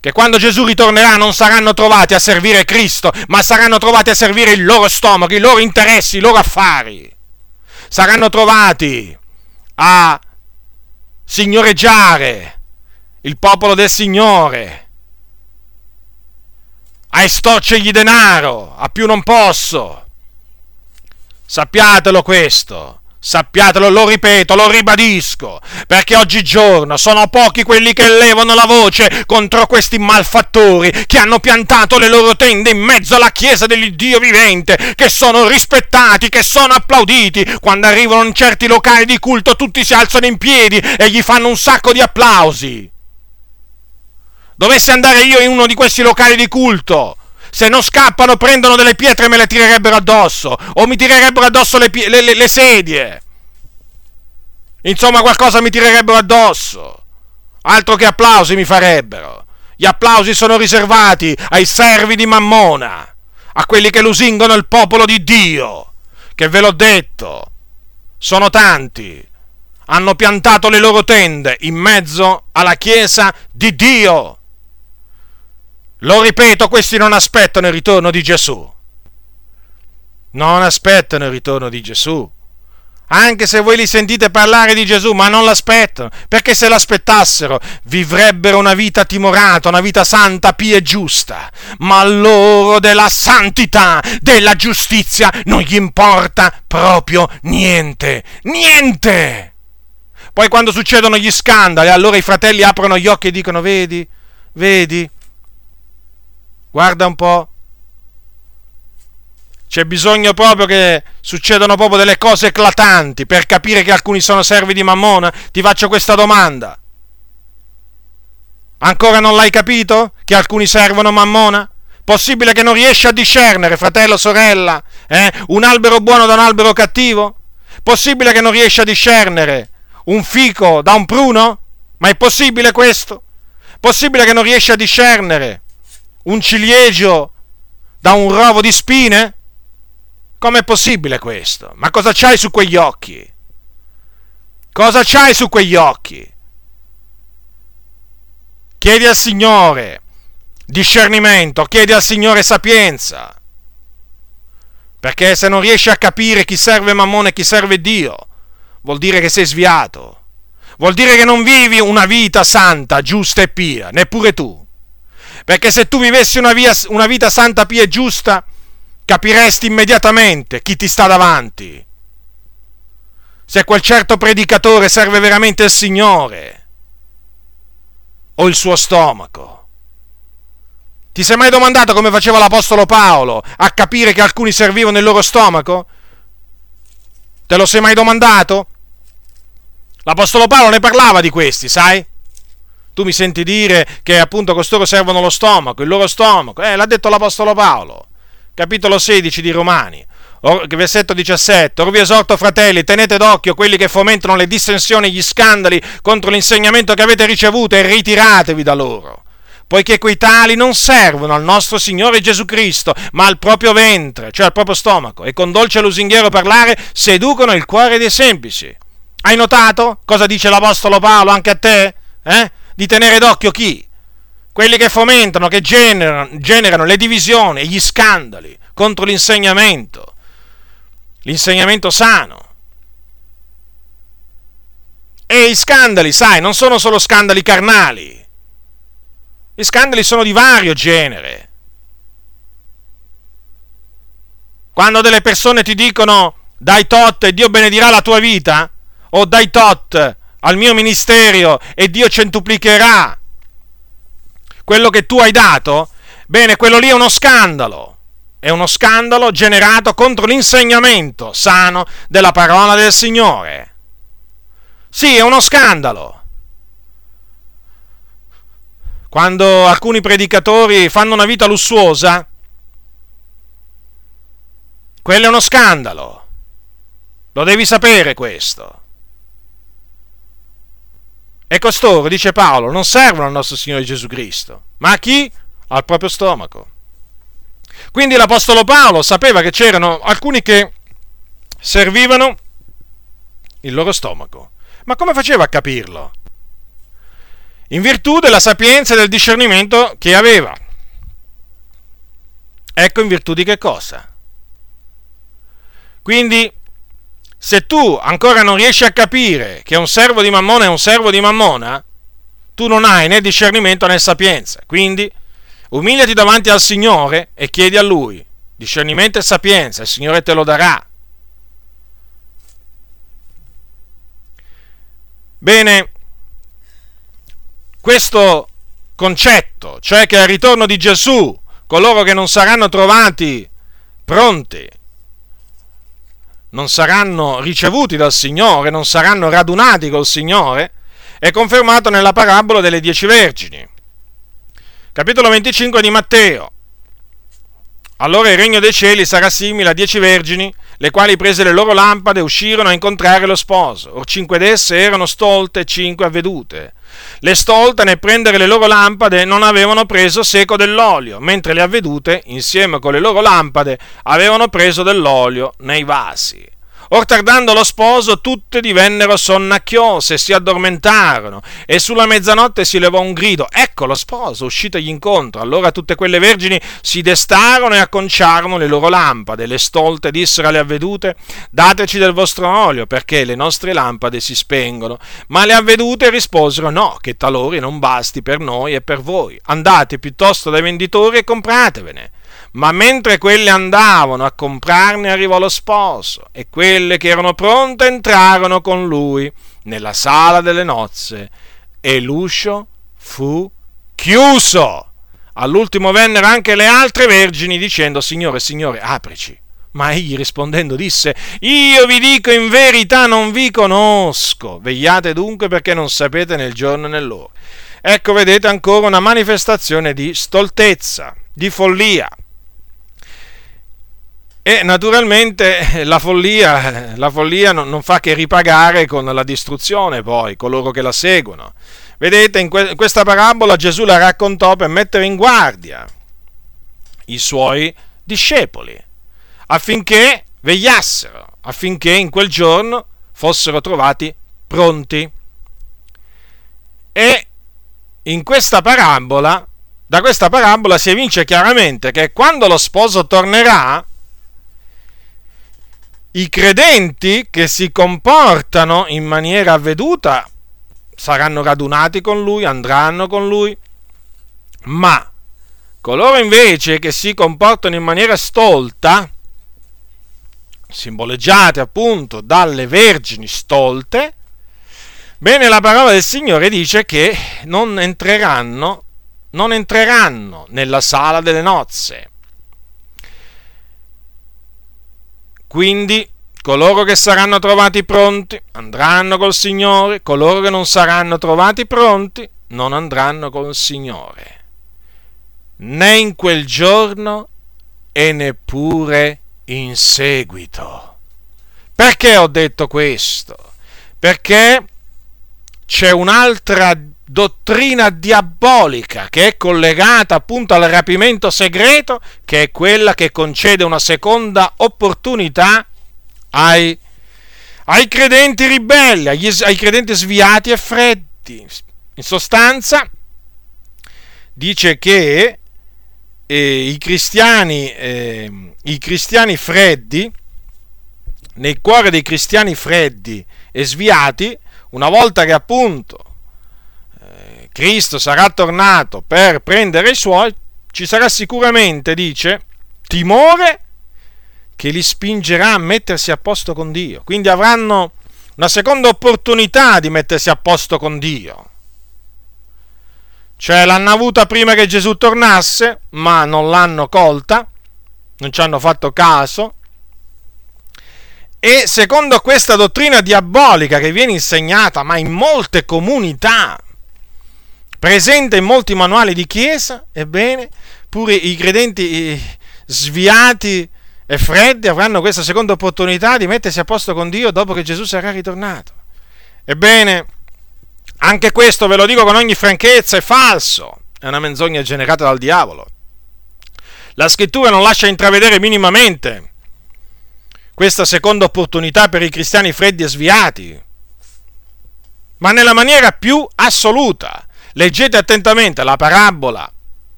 che quando Gesù ritornerà non saranno trovati a servire Cristo, ma saranno trovati a servire il loro stomaco, i loro interessi, i loro affari. Saranno trovati a signoreggiare il popolo del Signore, a estorcergli denaro, a più non posso. Sappiatelo questo. Sappiatelo, lo ripeto, lo ribadisco, perché oggigiorno sono pochi quelli che levano la voce contro questi malfattori che hanno piantato le loro tende in mezzo alla chiesa dell'Iddio vivente, che sono rispettati, che sono applauditi. Quando arrivano in certi locali di culto tutti si alzano in piedi e gli fanno un sacco di applausi. Dovessi andare io in uno di questi locali di culto, se non scappano prendono delle pietre e me le tirerebbero addosso, o mi tirerebbero addosso le, le, le, le sedie. Insomma, qualcosa mi tirerebbero addosso. Altro che applausi mi farebbero. Gli applausi sono riservati ai servi di Mammona, a quelli che lusingono il popolo di Dio, che ve l'ho detto, sono tanti. Hanno piantato le loro tende in mezzo alla chiesa di Dio. Lo ripeto, questi non aspettano il ritorno di Gesù. Non aspettano il ritorno di Gesù. Anche se voi li sentite parlare di Gesù, ma non l'aspettano, perché se l'aspettassero vivrebbero una vita timorata, una vita santa, pia e giusta. Ma loro della santità, della giustizia, non gli importa proprio niente. Niente! Poi quando succedono gli scandali, allora i fratelli aprono gli occhi e dicono, vedi, vedi, Guarda un po'. C'è bisogno proprio che succedano proprio delle cose eclatanti per capire che alcuni sono servi di Mammona? Ti faccio questa domanda. Ancora non l'hai capito? Che alcuni servono Mammona? Possibile che non riesci a discernere, fratello, sorella, eh? un albero buono da un albero cattivo? Possibile che non riesci a discernere un fico da un pruno? Ma è possibile questo? Possibile che non riesci a discernere Un ciliegio da un rovo di spine? Com'è possibile questo? Ma cosa c'hai su quegli occhi? Cosa c'hai su quegli occhi? Chiedi al Signore discernimento, chiedi al Signore sapienza. Perché se non riesci a capire chi serve Mammone e chi serve Dio, vuol dire che sei sviato. Vuol dire che non vivi una vita santa, giusta e pia, neppure tu. Perché se tu vivessi una, via, una vita santa, pia e giusta, capiresti immediatamente chi ti sta davanti. Se quel certo predicatore serve veramente il Signore o il suo stomaco. Ti sei mai domandato come faceva l'Apostolo Paolo a capire che alcuni servivano il loro stomaco? Te lo sei mai domandato? L'Apostolo Paolo ne parlava di questi, sai? Tu mi senti dire che appunto costoro servono lo stomaco, il loro stomaco. Eh, l'ha detto l'Apostolo Paolo. Capitolo 16 di Romani. Versetto 17. Or vi esorto, fratelli, tenete d'occhio quelli che fomentano le dissensioni e gli scandali contro l'insegnamento che avete ricevuto e ritiratevi da loro poiché quei tali non servono al nostro Signore Gesù Cristo, ma al proprio ventre, cioè al proprio stomaco, e con dolce lusinghiero parlare seducono il cuore dei semplici. Hai notato cosa dice l'Apostolo Paolo anche a te? Eh? Di tenere d'occhio chi? Quelli che fomentano, che generano, generano le divisioni gli scandali contro l'insegnamento, l'insegnamento sano. E i scandali, sai, non sono solo scandali carnali, gli scandali sono di vario genere. Quando delle persone ti dicono dai tot e Dio benedirà la tua vita, o dai tot al mio ministero e Dio centuplicherà quello che tu hai dato, bene, quello lì è uno scandalo. È uno scandalo generato contro l'insegnamento sano della parola del Signore. Sì, è uno scandalo quando alcuni predicatori fanno una vita lussuosa, quello è uno scandalo. Lo devi sapere questo. E costoro, dice Paolo, non servono al nostro Signore Gesù Cristo, ma a chi? Al proprio stomaco. Quindi l'Apostolo Paolo sapeva che c'erano alcuni che servivano il loro stomaco. Ma come faceva a capirlo? in virtù della sapienza e del discernimento che aveva. Ecco in virtù di che cosa? Quindi, se tu ancora non riesci a capire che un servo di Mammona è un servo di Mammona, tu non hai né discernimento né sapienza. Quindi, umiliati davanti al Signore e chiedi a Lui discernimento e sapienza, il Signore te lo darà. Bene, questo concetto, cioè che al ritorno di Gesù coloro che non saranno trovati pronti, non saranno ricevuti dal Signore, non saranno radunati col Signore, è confermato nella parabola delle dieci vergini. Capitolo 25 di Matteo. Allora il regno dei cieli sarà simile a dieci vergini, le quali prese le loro lampade uscirono a incontrare lo sposo. Or cinque d'esse erano stolte e cinque avvedute. Le stolte nel prendere le loro lampade non avevano preso seco dell'olio, mentre le avvedute, insieme con le loro lampade, avevano preso dell'olio nei vasi. Or tardando lo sposo, tutte divennero sonnacchiose, si addormentarono, e sulla mezzanotte si levò un grido: Ecco lo sposo, uscitogli incontro. Allora tutte quelle vergini si destarono e acconciarono le loro lampade. Le stolte dissero alle avvedute: Dateci del vostro olio, perché le nostre lampade si spengono. Ma le avvedute risposero: No, che talori non basti per noi e per voi. Andate piuttosto dai venditori e compratevene ma mentre quelle andavano a comprarne arrivò lo sposo e quelle che erano pronte entrarono con lui nella sala delle nozze e l'uscio fu chiuso. All'ultimo vennero anche le altre vergini dicendo Signore, Signore, aprici. Ma egli rispondendo disse, Io vi dico in verità non vi conosco. Vegliate dunque perché non sapete nel giorno e nell'ora. Ecco, vedete ancora una manifestazione di stoltezza, di follia. E naturalmente la follia, la follia non, non, fa che ripagare con la distruzione poi coloro che la seguono. Vedete, in, que- questa parabola Gesù la raccontò per mettere in guardia i suoi discepoli, affinché vegliassero, affinché in quel giorno fossero trovati pronti. E in questa parabola, da questa parabola si evince chiaramente che quando lo sposo tornerà, i credenti che si comportano in maniera avveduta saranno radunati con lui, andranno con lui, ma coloro invece che si comportano in maniera stolta, simboleggiate appunto dalle vergini stolte, bene la parola del Signore dice che non entreranno, non entreranno nella sala delle nozze. Quindi coloro che saranno trovati pronti andranno col Signore, coloro che non saranno trovati pronti non andranno col Signore, né in quel giorno e neppure in seguito. Perché ho detto questo? Perché c'è un'altra dottrina diabolica che è collegata appunto al rapimento segreto, che è quella che concede una seconda opportunità ai, ai credenti ribelli, agli, ai credenti sviati e freddi. In sostanza, dice che eh, i, cristiani, eh, i cristiani freddi, nel cuore dei cristiani freddi e sviati, una volta che appunto Cristo sarà tornato per prendere i suoi, ci sarà sicuramente, dice, timore che li spingerà a mettersi a posto con Dio. Quindi avranno una seconda opportunità di mettersi a posto con Dio. Cioè l'hanno avuta prima che Gesù tornasse, ma non l'hanno colta, non ci hanno fatto caso. E secondo questa dottrina diabolica che viene insegnata, ma in molte comunità, presente in molti manuali di chiesa, ebbene, pure i credenti sviati e freddi avranno questa seconda opportunità di mettersi a posto con Dio dopo che Gesù sarà ritornato. Ebbene, anche questo ve lo dico con ogni franchezza, è falso, è una menzogna generata dal diavolo. La scrittura non lascia intravedere minimamente questa seconda opportunità per i cristiani freddi e sviati, ma nella maniera più assoluta. Leggete attentamente la parabola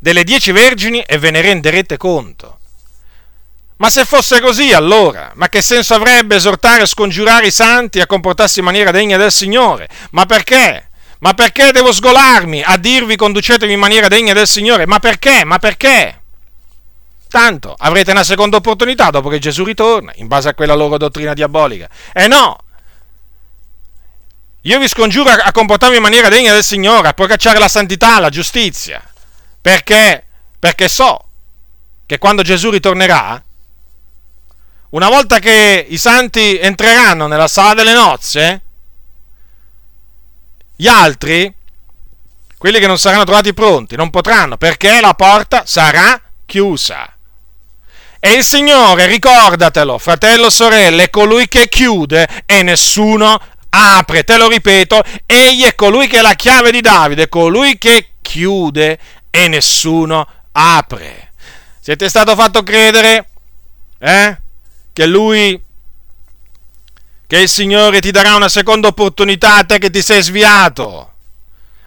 delle dieci vergini e ve ne renderete conto. Ma se fosse così, allora, ma che senso avrebbe esortare e scongiurare i santi a comportarsi in maniera degna del Signore? Ma perché? Ma perché devo sgolarmi a dirvi conducetevi in maniera degna del Signore? Ma perché? Ma perché? Tanto avrete una seconda opportunità dopo che Gesù ritorna, in base a quella loro dottrina diabolica. E no! Io vi scongiuro a comportarvi in maniera degna del Signore, a procacciare la santità, la giustizia. Perché? Perché so che quando Gesù ritornerà, una volta che i santi entreranno nella sala delle nozze, gli altri, quelli che non saranno trovati pronti, non potranno perché la porta sarà chiusa. E il Signore, ricordatelo, fratello, sorelle, è colui che chiude e nessuno apre. Te lo ripeto, egli è colui che è la chiave di Davide, colui che chiude e nessuno apre. Siete stato fatto credere? Eh? che lui, che il Signore ti darà una seconda opportunità a te che ti sei sviato.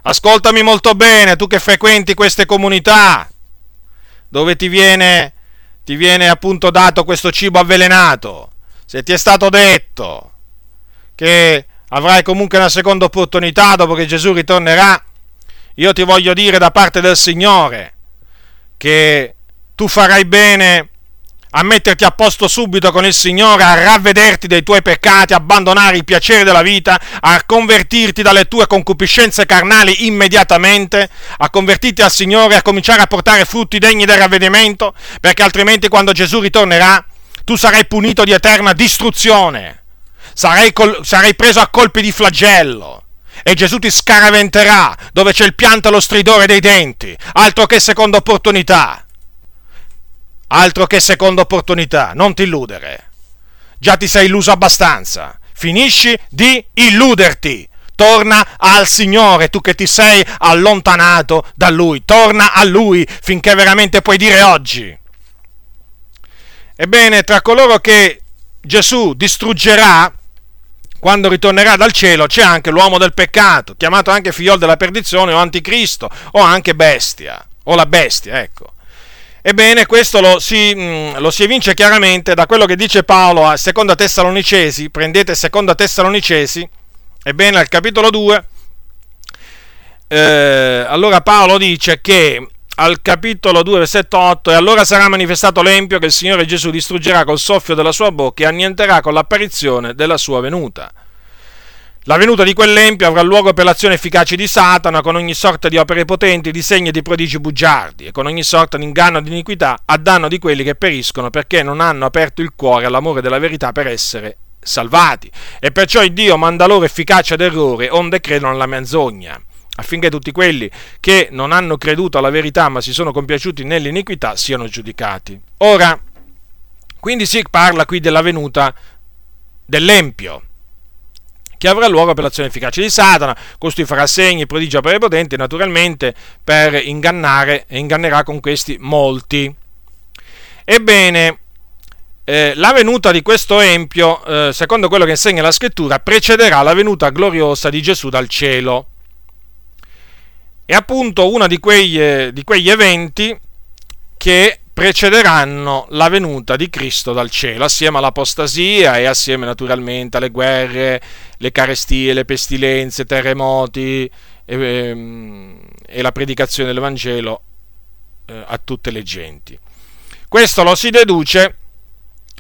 Ascoltami molto bene, tu che frequenti queste comunità, dove ti viene, ti viene appunto dato questo cibo avvelenato. Se ti è stato detto che avrai comunque una seconda opportunità dopo che Gesù ritornerà, io ti voglio dire da parte del Signore che tu farai bene a metterti a posto subito con il Signore, a ravvederti dei tuoi peccati, abbandonare i piaceri della vita, a convertirti dalle tue concupiscenze carnali immediatamente, a convertirti al Signore, a cominciare a portare frutti degni del ravvedimento, perché altrimenti quando Gesù ritornerà tu sarai punito di eterna distruzione, sarai, col- sarai preso a colpi di flagello e Gesù ti scaraventerà dove c'è il pianto e lo stridore dei denti, altro che seconda opportunità. Altro che seconda opportunità, non ti illudere. Già ti sei illuso abbastanza. Finisci di illuderti. torna al Signore, tu che ti sei allontanato da Lui, torna a Lui finché veramente puoi dire oggi. Ebbene, tra coloro che Gesù distruggerà, quando ritornerà dal cielo, c'è anche l'uomo del peccato, chiamato anche figliol della perdizione o anticristo, o anche bestia, o la bestia, ecco. Ebbene, questo lo si, mm, lo si, evince chiaramente da quello che dice Paolo a Seconda Tessalonicesi, prendete Seconda Tessalonicesi, ebbene al capitolo 2, eh, allora Paolo dice che al capitolo 2, versetto 8, e allora sarà manifestato l'empio che il Signore Gesù distruggerà col soffio della sua bocca e annienterà con l'apparizione della sua venuta. La venuta di quell'empio avrà luogo per l'azione efficace di Satana con ogni sorta di opere potenti, di segni e di prodigi bugiardi e con ogni sorta di inganno e di iniquità a danno di quelli che periscono perché non hanno aperto il cuore all'amore della verità per essere salvati. E perciò il Dio manda loro efficacia d'errore onde credono alla menzogna affinché tutti quelli che non hanno creduto alla verità ma si sono compiaciuti nell'iniquità siano giudicati. Ora, quindi si parla qui della venuta dell'empio che avrà luogo per l'azione efficace di Satana, costui farà segni, prodigi opere potenti, naturalmente per ingannare e ingannerà con questi molti. Ebbene, eh, la venuta di questo empio, eh, secondo quello che insegna la scrittura, precederà la venuta gloriosa di Gesù dal cielo. È appunto uno di quegli, di quegli eventi che precederanno la venuta di Cristo dal cielo, assieme all'apostasia e assieme naturalmente alle guerre, le carestie, le pestilenze, terremoti e, ehm, e la predicazione dell'Evangelo eh, a tutte le genti. Questo lo si deduce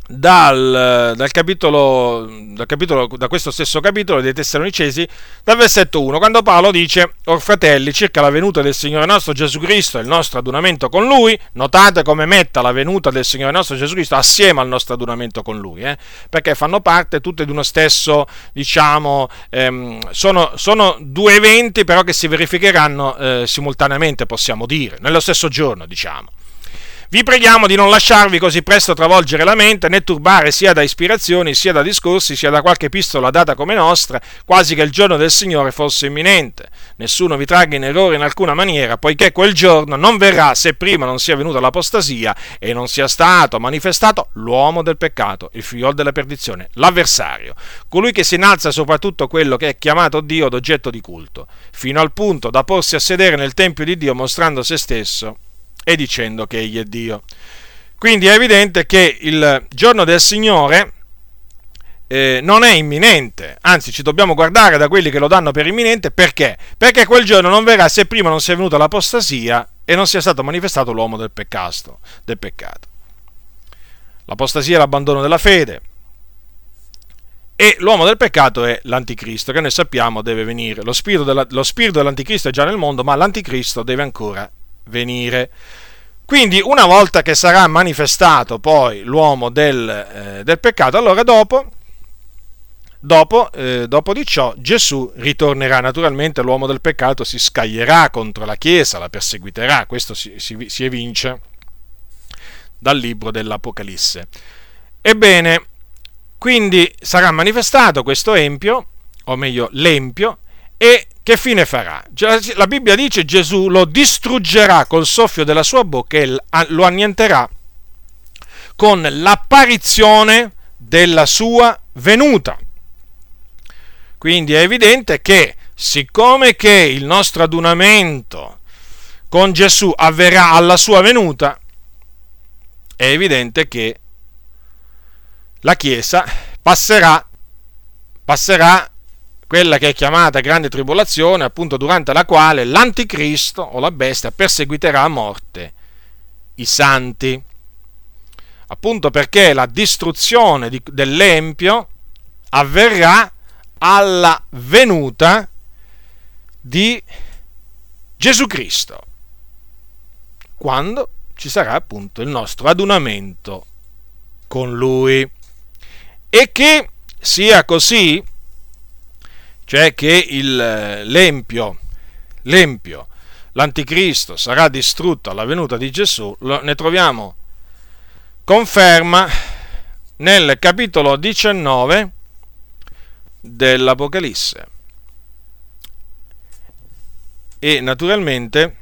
dal, dal, capitolo, dal, capitolo, da questo stesso capitolo dei Tessalonicesi, dal versetto 1, quando Paolo dice, Or fratelli, circa la venuta del Signore nostro Gesù Cristo e il nostro adunamento con Lui, notate come metta la venuta del Signore nostro Gesù Cristo assieme al nostro adunamento con Lui, eh? perché fanno parte tutte di uno stesso, diciamo, ehm, sono, sono, due eventi però che si verificheranno eh, simultaneamente, possiamo dire, nello stesso giorno, diciamo. Vi preghiamo di non lasciarvi così presto travolgere la mente né turbare sia da ispirazioni, sia da discorsi, sia da qualche epistola data come nostra, quasi che il giorno del Signore fosse imminente. Nessuno vi tragga in errore in alcuna maniera, poiché quel giorno non verrà se prima non sia venuta l'apostasia e non sia stato manifestato l'uomo del peccato, il figliol della perdizione, l'avversario, colui che si innalza sopra tutto quello che è chiamato Dio d'oggetto di culto, fino al punto da porsi a sedere nel Tempio di Dio mostrando se stesso e dicendo che egli è Dio. Quindi è evidente che il giorno del Signore eh, non è imminente, anzi ci dobbiamo guardare da quelli che lo danno per imminente, perché? Perché quel giorno non verrà se prima non sia venuta l'apostasia e non sia stato manifestato l'uomo del peccato. Del peccato. L'apostasia è l'abbandono della fede, e l'uomo del peccato è l'anticristo, che noi sappiamo deve venire. Lo spirito, della, lo spirito, dell'anticristo è già nel mondo, ma l'anticristo deve ancora venire. Quindi una volta che sarà manifestato poi l'uomo del, eh, del peccato, allora dopo, dopo, eh, dopo, di ciò Gesù ritornerà. Naturalmente l'uomo del peccato si scaglierà contro la Chiesa, la perseguiterà, questo si, si, si evince dal libro dell'Apocalisse. Ebbene, quindi sarà manifestato questo empio, o meglio l'empio, e che fine farà? La Bibbia dice Gesù lo distruggerà col soffio della sua bocca e lo annienterà con l'apparizione della sua venuta. Quindi è evidente che siccome che il nostro adunamento con Gesù avverrà alla sua venuta, è evidente che la Chiesa passerà, passerà quella che è chiamata grande tribolazione, appunto durante la quale l'anticristo o la bestia perseguiterà a morte i santi. Appunto perché la distruzione di, dell'Empio avverrà alla venuta di Gesù Cristo, quando ci sarà appunto il nostro adunamento con Lui. E che sia così cioè che il, l'empio, l'empio, l'anticristo sarà distrutto alla venuta di Gesù, ne troviamo conferma nel capitolo 19 dell'Apocalisse. e naturalmente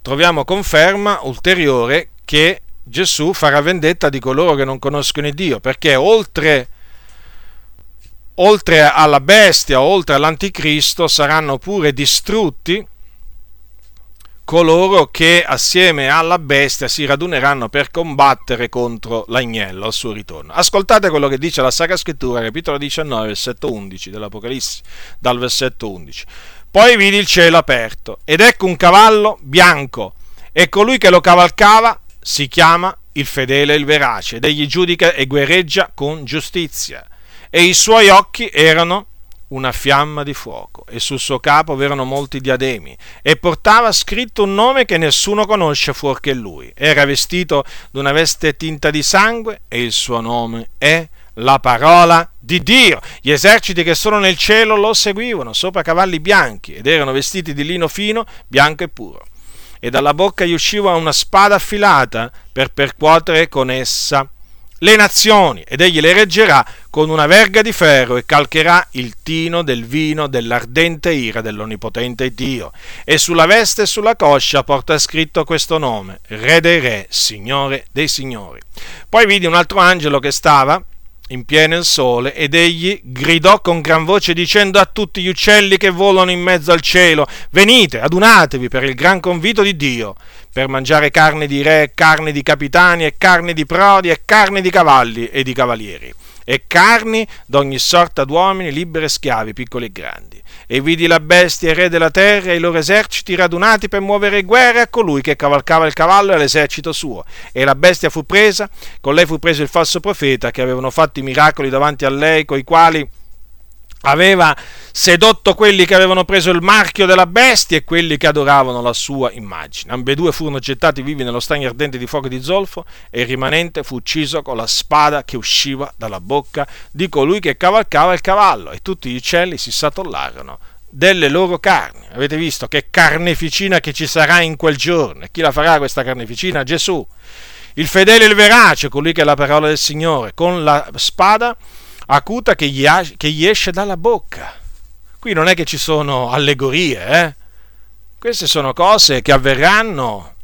troviamo conferma ulteriore che Gesù farà vendetta di coloro che non conoscono Dio, perché oltre, oltre alla bestia, oltre all'anticristo, saranno pure distrutti coloro che assieme alla bestia si raduneranno per combattere contro l'agnello al suo ritorno. Ascoltate quello che dice la Sacra Scrittura, capitolo 19, versetto 11 dell'Apocalisse, dal versetto 11. Poi vidi il cielo aperto ed ecco un cavallo bianco e colui che lo cavalcava si chiama il fedele e il verace ed egli giudica e guerreggia con giustizia e i suoi occhi erano una fiamma di fuoco e sul suo capo v'erano molti diademi e portava scritto un nome che nessuno conosce fuorché lui. Era vestito d'una veste tinta di sangue e il suo nome è la parola di Dio. Gli eserciti che sono nel cielo lo seguivano sopra cavalli bianchi ed erano vestiti di lino fino, bianco e puro. E dalla bocca gli usciva una spada affilata per percuotere con essa le nazioni ed egli le reggerà con una verga di ferro e calcherà il tino del vino dell'ardente ira dell'onnipotente Dio. E sulla veste e sulla coscia porta scritto questo nome, Re dei Re, Signore dei Signori. Poi vidi un altro angelo che stava in pieno il sole ed egli gridò con gran voce dicendo a tutti gli uccelli che volano in mezzo al cielo, venite, adunatevi per il gran convito di Dio, per mangiare carne di re, carne di capitani e carne di prodi e carne di cavalli e di cavalieri e carni d'ogni sorta d'uomini, liberi e schiavi, piccoli e grandi. E vidi la bestia e re della terra e i loro eserciti radunati per muovere guerra a colui che cavalcava il cavallo e l'esercito suo. E la bestia fu presa, con lei fu preso il falso profeta che avevano fatto i miracoli davanti a lei, coi quali aveva sedotto quelli che avevano preso il marchio della bestia e quelli che adoravano la sua immagine. Ambedue furono gettati vivi nello stagno ardente di fuoco di zolfo e il rimanente fu ucciso con la spada che usciva dalla bocca di colui che cavalcava il cavallo e tutti gli uccelli si satollarono delle loro carni. Avete visto che carneficina che ci sarà in quel giorno? E chi la farà questa carneficina? Gesù. Il fedele e il verace, colui che è la parola del Signore, con la spada acuta che gli, che gli esce dalla bocca. Qui non è che ci sono allegorie, eh? Queste sono cose che avverranno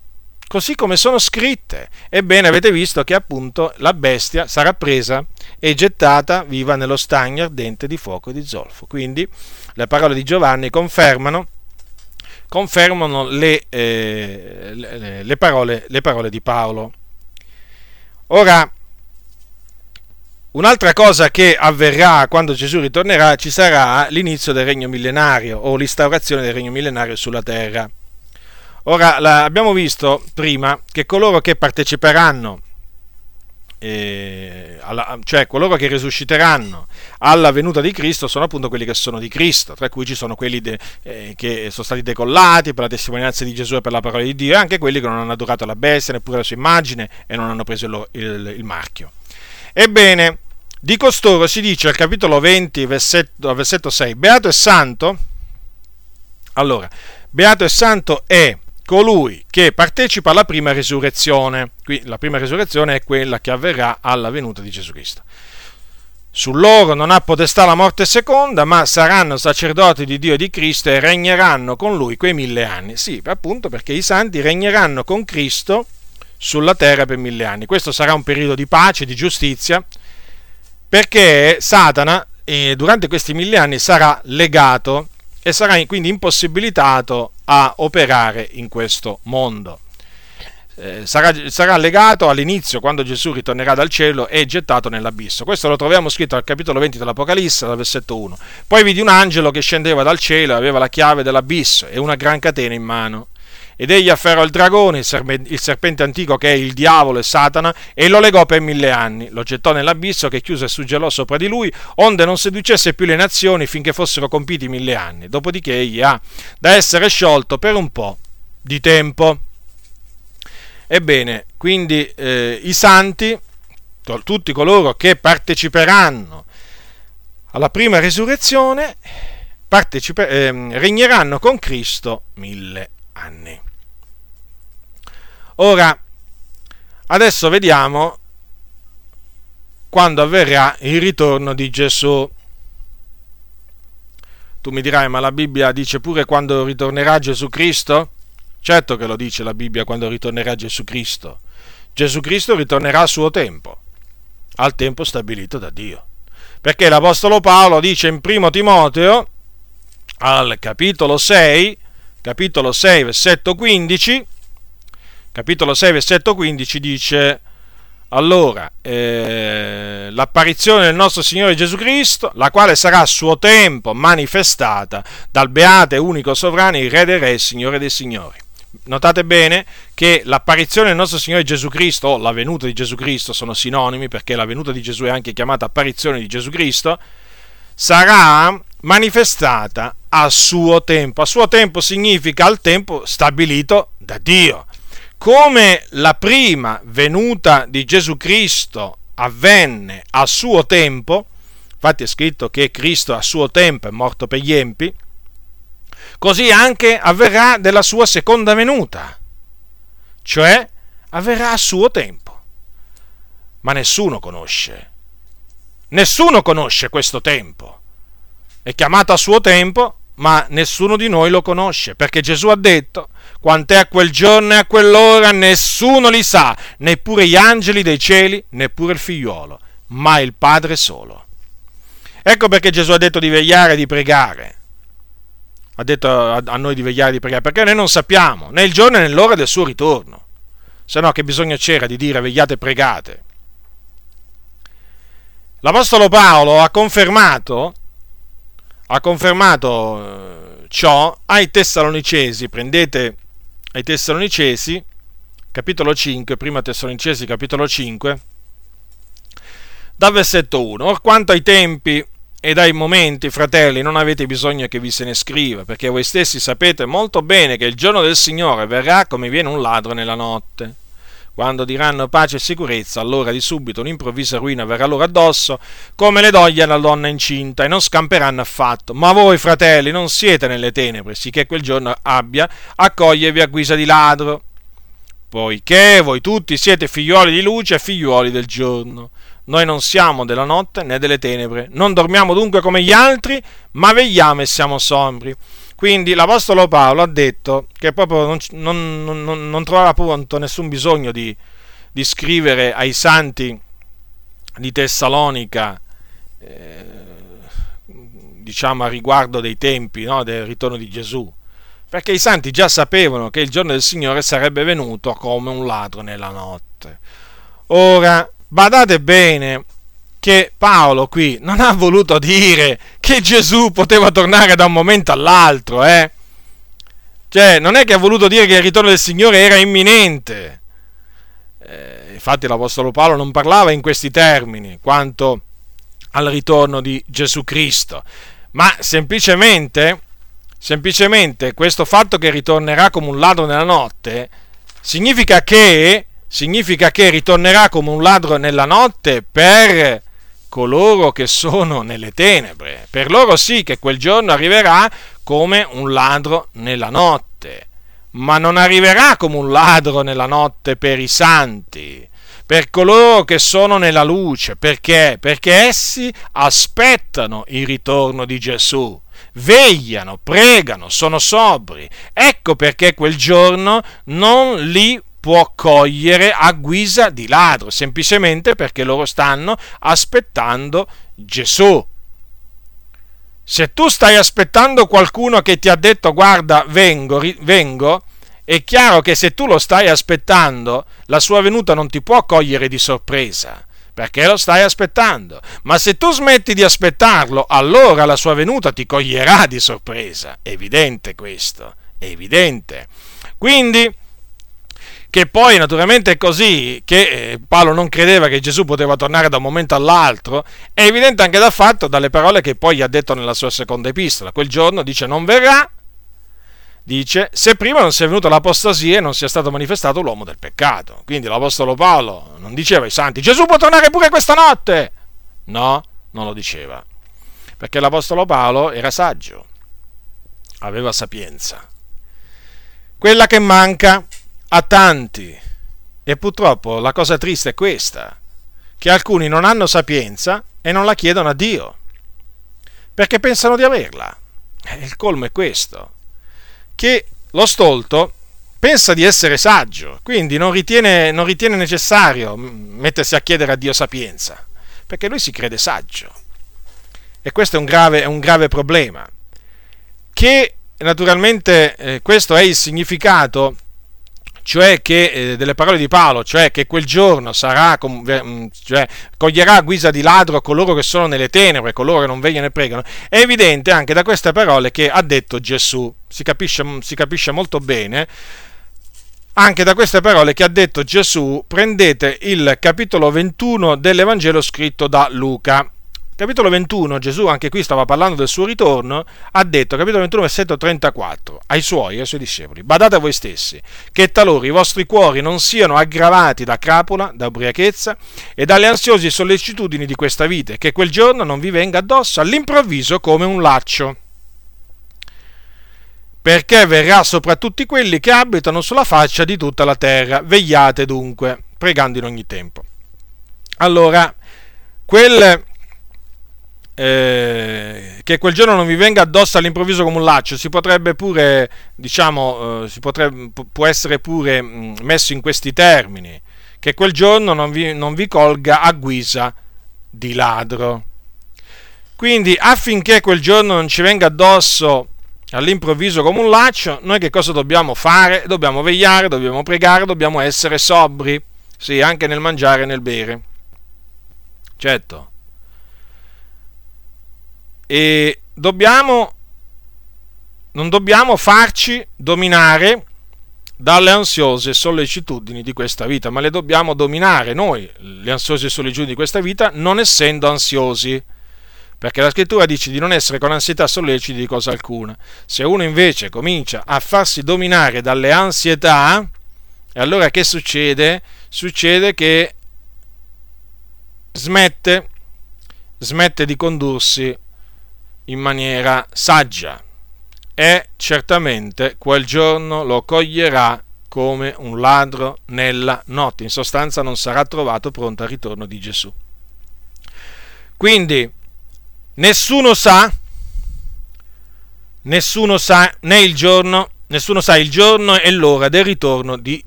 così come sono scritte. Ebbene, avete visto che appunto la bestia sarà presa e gettata viva nello stagno ardente di fuoco e di zolfo. Quindi le parole di Giovanni confermano, confermano le, eh, le, le, parole, le parole di Paolo. Ora, Un'altra cosa che avverrà quando Gesù ritornerà ci sarà l'inizio del regno millenario o l'instaurazione del regno millenario sulla terra. Ora la, abbiamo visto prima che coloro che parteciperanno, eh, alla, cioè coloro che risusciteranno alla venuta di Cristo, sono appunto quelli che sono di Cristo, tra cui ci sono quelli de, eh, che sono stati decollati per la testimonianza di Gesù e per la parola di Dio, e anche quelli che non hanno adorato la bestia, neppure la sua immagine e non hanno preso il, il, il marchio. Ebbene, di costoro si dice al capitolo 20, versetto, versetto 6, Beato e Santo, allora, Beato e Santo è colui che partecipa alla prima risurrezione. Qui la prima risurrezione è quella che avverrà alla venuta di Gesù Cristo. Su loro non ha potestà la morte seconda, ma saranno sacerdoti di Dio e di Cristo e regneranno con lui quei mille anni. Sì, appunto perché i santi regneranno con Cristo sulla terra per mille anni. Questo sarà un periodo di pace, di giustizia, perché Satana eh, durante questi mille anni sarà legato e sarà quindi impossibilitato a operare in questo mondo. Eh, sarà, sarà, legato all'inizio quando Gesù ritornerà dal cielo e gettato nell'abisso. Questo lo troviamo scritto al capitolo 20 dell'Apocalisse, dal versetto 1. Poi vidi un angelo che scendeva dal cielo e aveva la chiave dell'abisso e una gran catena in mano ed egli afferrò il dragone, il serpente antico che è il diavolo e Satana, e lo legò per mille anni. Lo gettò nell'abisso che chiuse e suggellò sopra di lui, onde non seducesse più le nazioni finché fossero compiti mille anni. Dopodiché egli ha da essere sciolto per un po' di tempo. Ebbene, quindi eh, i santi, tutti coloro che parteciperanno alla prima risurrezione, partecipe, eh, regneranno con Cristo mille anni. Ora, adesso vediamo quando avverrà il ritorno di Gesù. Tu mi dirai, ma la Bibbia dice pure quando ritornerà Gesù Cristo? Certo che lo dice la Bibbia quando ritornerà Gesù Cristo. Gesù Cristo ritornerà a suo tempo, al tempo stabilito da Dio. Perché l'Apostolo Paolo dice in primo Timoteo, al capitolo 6, capitolo 6, versetto 15, capitolo 6, versetto 15 dice allora, eh, l'apparizione del nostro Signore Gesù Cristo, la quale sarà a suo tempo manifestata dal beato e unico sovrano, il Re dei Re, Signore dei Signori. Notate bene che l'apparizione del nostro Signore Gesù Cristo, o la venuta di Gesù Cristo, sono sinonimi perché la venuta di Gesù è anche chiamata apparizione di Gesù Cristo, sarà manifestata a suo tempo. A suo tempo significa al tempo stabilito da Dio come la prima venuta di Gesù Cristo avvenne a suo tempo, infatti è scritto che Cristo a suo tempo è morto per gli empi, così anche avverrà della sua seconda venuta, cioè avverrà a suo tempo. Ma nessuno conosce, nessuno conosce questo tempo. È chiamato a suo tempo, ma nessuno di noi lo conosce, perché Gesù ha detto, quant'è a quel giorno e a quell'ora nessuno li sa, neppure gli angeli dei cieli, neppure il figliuolo, ma il Padre solo. Ecco perché Gesù ha detto di vegliare e di pregare. Ha detto a noi di vegliare e di pregare, perché noi non sappiamo né il giorno né l'ora del suo ritorno. Se no, che bisogno c'era di dire vegliate e pregate? L'Apostolo Paolo ha confermato, ha confermato eh, ciò ai Tessalonicesi. Prendete ai Tessalonicesi, capitolo 5, prima Tessalonicesi, capitolo 5, dal versetto 1. Or quanto ai tempi e dai momenti, fratelli, non avete bisogno che vi se ne scriva, perché voi stessi sapete molto bene che il giorno del Signore verrà come viene un ladro nella notte. Quando diranno pace e sicurezza, allora di subito un'improvvisa ruina verrà loro addosso, come le doglie alla donna incinta, e non scamperanno affatto. Ma voi, fratelli, non siete nelle tenebre, sicché quel giorno abbia a cogliervi a guisa di ladro. Poiché voi tutti siete figlioli di luce e figlioli del giorno. Noi non siamo della notte né delle tenebre. Non dormiamo dunque come gli altri, ma vegliamo e siamo sombri quindi l'Apostolo Paolo ha detto che proprio non, non, non, non trovava appunto nessun bisogno di, di, scrivere ai santi di Tessalonica, eh, diciamo a riguardo dei tempi no, del ritorno di Gesù, perché i santi già sapevano che il giorno del Signore sarebbe venuto come un ladro nella notte. Ora, badate bene, che Paolo qui non ha voluto dire che Gesù poteva tornare da un momento all'altro, eh? Cioè, non è che ha voluto dire che il ritorno del Signore era imminente. Eh, infatti l'Apostolo Paolo non parlava in questi termini quanto al ritorno di Gesù Cristo, ma semplicemente, semplicemente questo fatto che ritornerà come un ladro nella notte significa che, significa che ritornerà come un ladro nella notte per coloro che sono nelle tenebre. Per loro sì che quel giorno arriverà come un ladro nella notte, ma non arriverà come un ladro nella notte per i santi, per coloro che sono nella luce. Perché? Perché essi aspettano il ritorno di Gesù vegliano, pregano, sono sobri. Ecco perché quel giorno non li può cogliere a guisa di ladro, semplicemente perché loro stanno aspettando Gesù. Se tu stai aspettando qualcuno che ti ha detto guarda vengo, vengo, è chiaro che se tu lo stai aspettando, la sua venuta non ti può cogliere di sorpresa, perché lo stai aspettando. Ma se tu smetti di aspettarlo, allora la sua venuta ti coglierà di sorpresa. È evidente questo, evidente. Quindi, che poi naturalmente è così, che eh, Paolo non credeva che Gesù poteva tornare da un momento all'altro, è evidente anche dal fatto, dalle parole che poi ha detto nella sua seconda epistola. Quel giorno dice non verrà, dice se prima non sia venuta l'apostasia e non sia stato manifestato l'uomo del peccato. Quindi l'Apostolo Paolo non diceva ai santi Gesù può tornare pure questa notte. No, non lo diceva. Perché l'Apostolo Paolo era saggio, aveva sapienza. Quella che manca a tanti. E purtroppo la cosa triste è questa, che alcuni non hanno sapienza e non la chiedono a Dio, perché pensano di averla. Eh, il colmo è questo, che lo stolto pensa di essere saggio, quindi non ritiene, non ritiene necessario mettersi a chiedere a Dio sapienza, perché lui si crede saggio. E questo è un grave, è un grave problema, che naturalmente eh, questo è il significato cioè che eh, delle parole di Paolo, cioè che quel giorno sarà, mm, cioè, coglierà a guisa di ladro coloro che sono nelle tenebre, coloro che non vegliano e pregano, è evidente anche da queste parole che ha detto Gesù, si capisce, si capisce molto bene, anche da queste parole che ha detto Gesù, prendete il capitolo 21 dell'Evangelo scritto da Luca capitolo 21, Gesù anche qui stava parlando del suo ritorno, ha detto, capitolo 21, versetto 34, ai suoi, ai suoi discepoli, badate a voi stessi, che talora i vostri cuori non siano aggravati da crapola, da ubriachezza e dalle ansiose sollecitudini di questa vita, e che quel giorno non vi venga addosso all'improvviso come un laccio. Perché verrà sopra tutti quelli che abitano sulla faccia di tutta la terra. Vegliate dunque, pregando in ogni tempo. Allora, quel eh, che quel giorno non vi venga addosso all'improvviso come un laccio, si potrebbe pure, diciamo, eh, si potrebbe, può essere pure messo in questi termini, che quel giorno non vi, non vi colga a guisa di ladro. Quindi affinché quel giorno non ci venga addosso all'improvviso come un laccio, noi che cosa dobbiamo fare? Dobbiamo vegliare, dobbiamo pregare, dobbiamo essere sobri, sì, anche nel mangiare e nel bere. Certo e dobbiamo, non dobbiamo farci dominare dalle ansiose sollecitudini di questa vita, ma le dobbiamo dominare noi, le ansiose sollecitudini di questa vita, non essendo ansiosi. Perché la scrittura dice di non essere con ansietà solleciti di cosa alcuna. Se uno invece comincia a farsi dominare dalle ansietà, allora che succede? Succede che smette, smette di condursi in maniera saggia e certamente quel giorno lo coglierà come un ladro nella notte. In sostanza non sarà trovato pronto al ritorno di Gesù. Quindi nessuno sa, nessuno sa né il giorno, nessuno sa il giorno e l'ora del ritorno di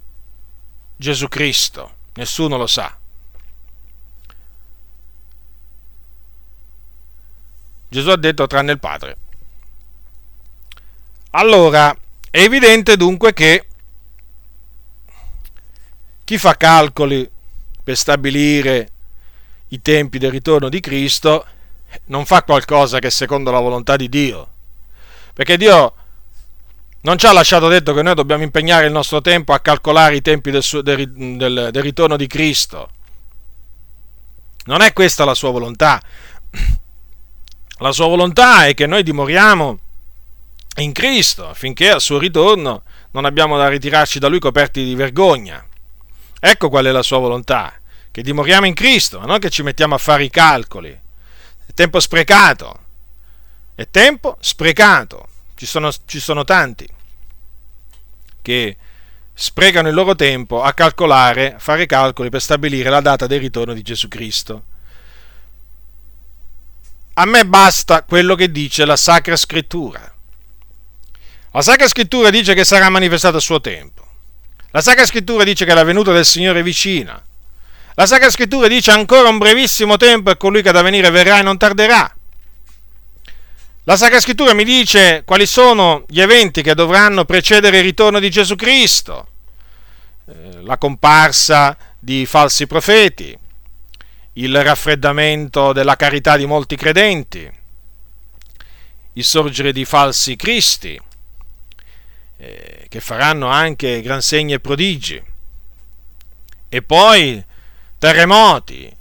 Gesù Cristo. Nessuno lo sa. Gesù ha detto tranne il Padre. Allora, è evidente dunque che chi fa calcoli per stabilire i tempi del ritorno di Cristo non fa qualcosa che è secondo la volontà di Dio. Perché Dio non ci ha lasciato detto che noi dobbiamo impegnare il nostro tempo a calcolare i tempi del, del, del, del ritorno di Cristo. Non è questa la sua volontà. La sua volontà è che noi dimoriamo in Cristo affinché al suo ritorno non abbiamo da ritirarci da lui coperti di vergogna. Ecco qual è la sua volontà, che dimoriamo in Cristo, non che ci mettiamo a fare i calcoli. È tempo sprecato, è tempo sprecato. Ci sono, ci sono tanti che sprecano il loro tempo a calcolare, a fare calcoli per stabilire la data del ritorno di Gesù Cristo. A me basta quello che dice la Sacra Scrittura. La Sacra Scrittura dice che sarà manifestato a suo tempo. La Sacra Scrittura dice che la venuta del Signore è vicina. La Sacra Scrittura dice ancora un brevissimo tempo e colui che da venire verrà e non tarderà. La Sacra Scrittura mi dice quali sono gli eventi che dovranno precedere il ritorno di Gesù Cristo. Eh, la comparsa di falsi profeti, il raffreddamento della carità di molti credenti, il sorgere di falsi cristi, eh, che faranno anche gran segni e prodigi, e poi terremoti,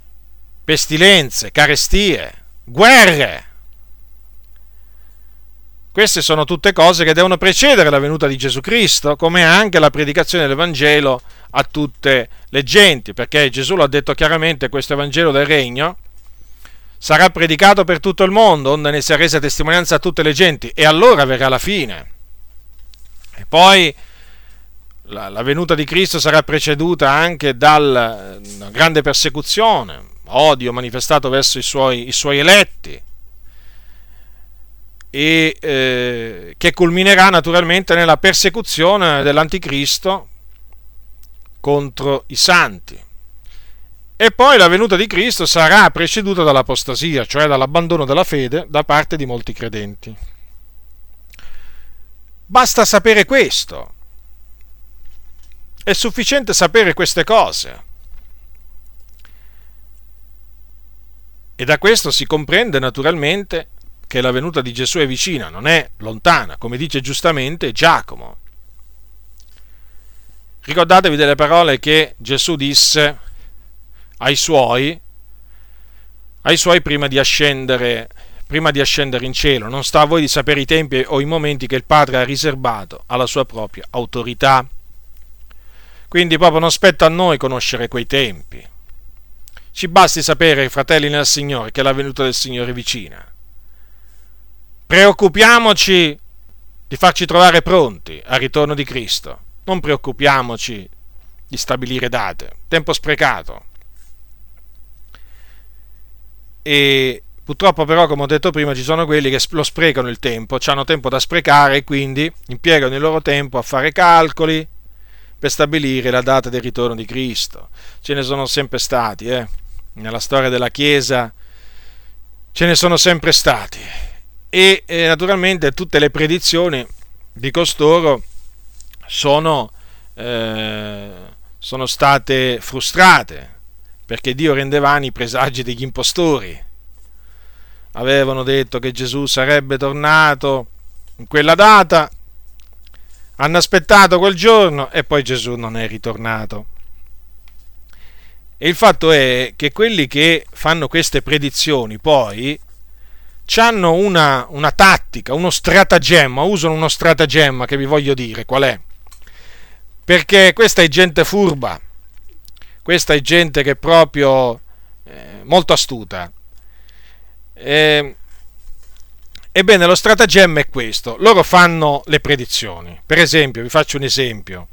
pestilenze, carestie, guerre. Queste sono tutte cose che devono precedere la venuta di Gesù Cristo, come anche la predicazione del Vangelo a tutte le genti, perché Gesù lo ha detto chiaramente, questo Evangelo del Regno sarà predicato per tutto il mondo, onde ne sia resa testimonianza a tutte le genti, e allora verrà la fine. E poi la, la venuta di Cristo sarà preceduta anche dalla grande persecuzione, odio manifestato verso i suoi, i suoi eletti, e eh, che culminerà naturalmente nella persecuzione dell'anticristo contro i santi. E poi la venuta di Cristo sarà preceduta dall'apostasia, cioè dall'abbandono della fede da parte di molti credenti. Basta sapere questo. È sufficiente sapere queste cose. E da questo si comprende naturalmente che la venuta di Gesù è vicina, non è lontana, come dice giustamente Giacomo. Ricordatevi delle parole che Gesù disse ai suoi, ai suoi prima di ascendere prima di ascendere in cielo. Non sta a voi di sapere i tempi o i momenti che il Padre ha riservato alla sua propria autorità. Quindi proprio non spetta a noi conoscere quei tempi. Ci basti sapere, fratelli nel Signore, che la venuta del Signore è vicina. Preoccupiamoci di farci trovare pronti al ritorno di Cristo. Non preoccupiamoci di stabilire date. Tempo sprecato. E Purtroppo però, come ho detto prima, ci sono quelli che lo sprecano il tempo, hanno tempo da sprecare e quindi impiegano il loro tempo a fare calcoli per stabilire la data del ritorno di Cristo. Ce ne sono sempre stati, eh? nella storia della Chiesa ce ne sono sempre stati. E eh, naturalmente tutte le predizioni di costoro sono, eh, sono state frustrate perché Dio rende vani i presagi degli impostori avevano detto che Gesù sarebbe tornato in quella data, hanno aspettato quel giorno e poi Gesù non è ritornato. E il fatto è che quelli che fanno queste predizioni poi hanno una, una tattica, uno stratagemma, usano uno stratagemma che vi voglio dire qual è. Perché questa è gente furba, questa è gente che è proprio eh, molto astuta eh, ebbene, lo stratagemma è questo. Loro fanno le predizioni. Per esempio, vi faccio un esempio.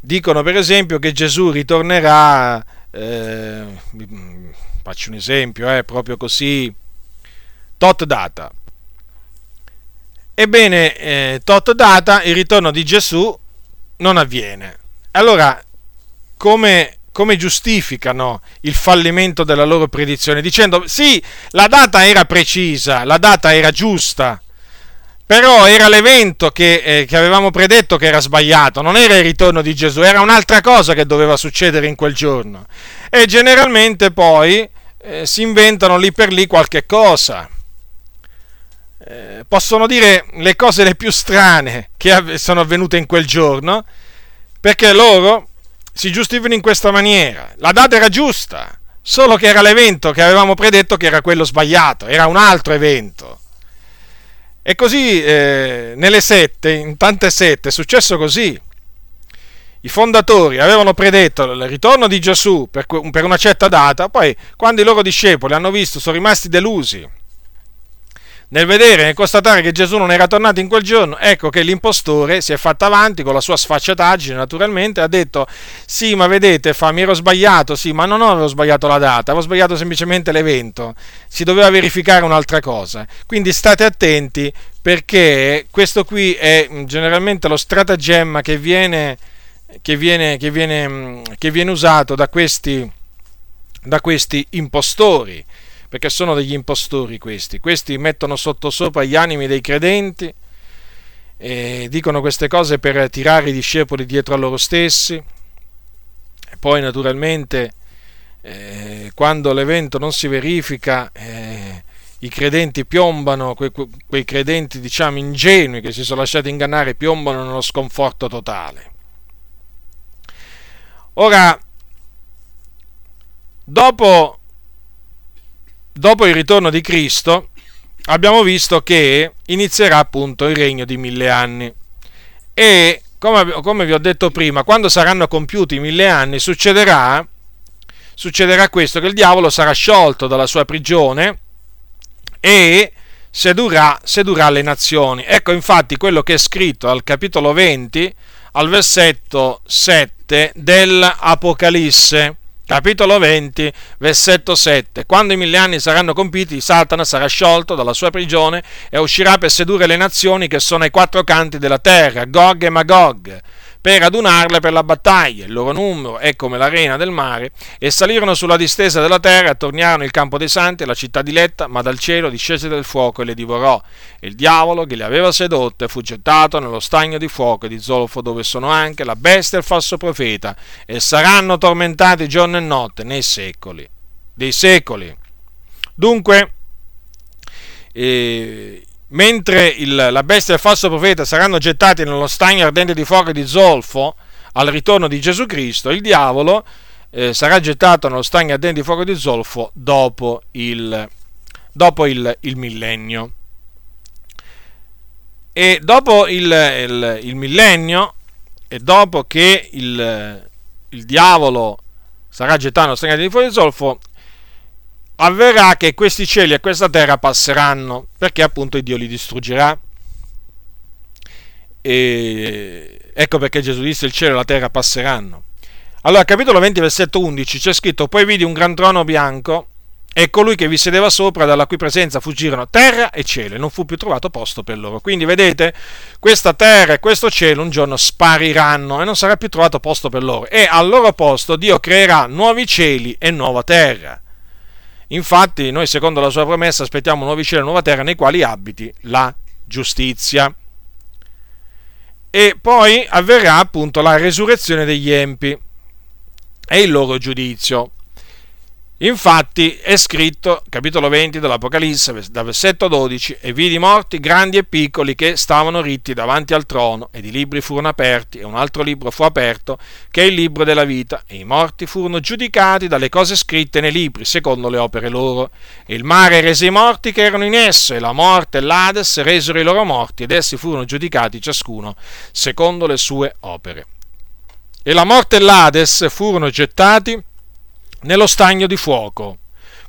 Dicono per esempio che Gesù ritornerà, eh, faccio un esempio, eh, proprio così, tot data. Ebbene, eh, tot data, il ritorno di Gesù non avviene. Allora, come come giustificano il fallimento della loro predizione, dicendo sì, la data era precisa, la data era giusta, però era l'evento che, eh, che, avevamo predetto che era sbagliato, non era il ritorno di Gesù, era un'altra cosa che doveva succedere in quel giorno. E generalmente poi eh, si inventano lì per lì qualche cosa. Eh, possono dire le cose le più strane che sono avvenute in quel giorno, perché loro si giustificano in questa maniera. La data era giusta, solo che era l'evento che avevamo predetto che era quello sbagliato, era un altro evento. E così eh, nelle sette, in tante sette, è successo così. I fondatori avevano predetto il ritorno di Gesù per una certa data, poi quando i loro discepoli hanno visto, sono rimasti delusi nel vedere e constatare che Gesù non era tornato in quel giorno, ecco che l'impostore si è fatto avanti con la sua sfacciataggine, naturalmente, ha detto: Sì, ma vedete, fa, mi ero sbagliato, sì, ma non avevo sbagliato la data, avevo sbagliato semplicemente l'evento, si doveva verificare un'altra cosa. Quindi state attenti perché questo qui è mm, generalmente lo stratagemma che viene, che viene, che viene, mm, che viene usato da questi, da questi impostori perché sono degli impostori questi. Questi mettono sottosopra gli animi dei credenti e dicono queste cose per tirare i discepoli dietro a loro stessi. E poi naturalmente eh, quando l'evento non si verifica eh, i credenti piombano, quei, quei credenti diciamo ingenui che si sono lasciati ingannare, piombano nello sconforto totale. Ora, dopo dopo il ritorno di Cristo abbiamo visto che inizierà appunto il regno di mille anni e come, come vi ho detto prima, quando saranno compiuti i mille anni succederà, succederà questo, che il diavolo sarà sciolto dalla sua prigione e sedurrà, sedurrà le nazioni. Ecco infatti quello che è scritto al capitolo 20, al versetto 7 dell'Apocalisse capitolo 20, versetto 7. Quando i mille anni saranno compiti, Satana sarà sciolto dalla sua prigione e uscirà per sedurre le nazioni che sono ai quattro canti della terra, Gog e Magog per adunarle per la battaglia. Il loro numero è come l'arena del mare, e salirono sulla distesa della terra, attorniarono il campo dei santi e la città diletta, ma dal cielo discese del fuoco e le divorò. E il diavolo che le aveva sedotte fu gettato nello stagno di fuoco e di zolfo, dove sono anche la bestia e il falso profeta, e saranno tormentati giorno e notte nei secoli dei secoli. Dunque, eh, mentre il, la bestia e il falso profeta saranno gettati nello stagno ardente di fuoco e di zolfo al ritorno di Gesù Cristo, il diavolo eh, sarà gettato nello stagno ardente di fuoco e di zolfo dopo il, dopo il, il millennio. E dopo il, il, il, millennio, e dopo che il diavolo sarà gettato nello stagno ardente di fuoco e di zolfo, avverrà che questi cieli e questa terra passeranno, perché appunto Dio li distruggerà. E ecco perché Gesù disse il cielo e la terra passeranno. Allora, capitolo 20, versetto 11, c'è scritto, poi vidi un gran trono bianco e colui che vi sedeva sopra, dalla cui presenza fuggirono terra e cielo, e non fu più trovato posto per loro. Quindi vedete, questa terra e questo cielo un giorno spariranno e non sarà più trovato posto per loro. E al loro posto Dio creerà nuovi cieli e nuova terra. Infatti, noi secondo la sua promessa aspettiamo nuovi cieli e nuova terra nei quali abiti la giustizia. E poi avverrà appunto la resurrezione degli empi e il loro giudizio. Infatti è scritto, capitolo 20 dell'Apocalisse, da versetto 12, e vidi morti grandi e piccoli che stavano ritti davanti al trono, ed i libri furono aperti, e un altro libro fu aperto, che è il libro della vita, e i morti furono giudicati dalle cose scritte nei libri, secondo le opere loro. E il mare rese i morti che erano in esso, e la morte e l'Ades resero i loro morti, ed essi furono giudicati ciascuno secondo le sue opere. E la morte e l'Ades furono gettati nello stagno di fuoco.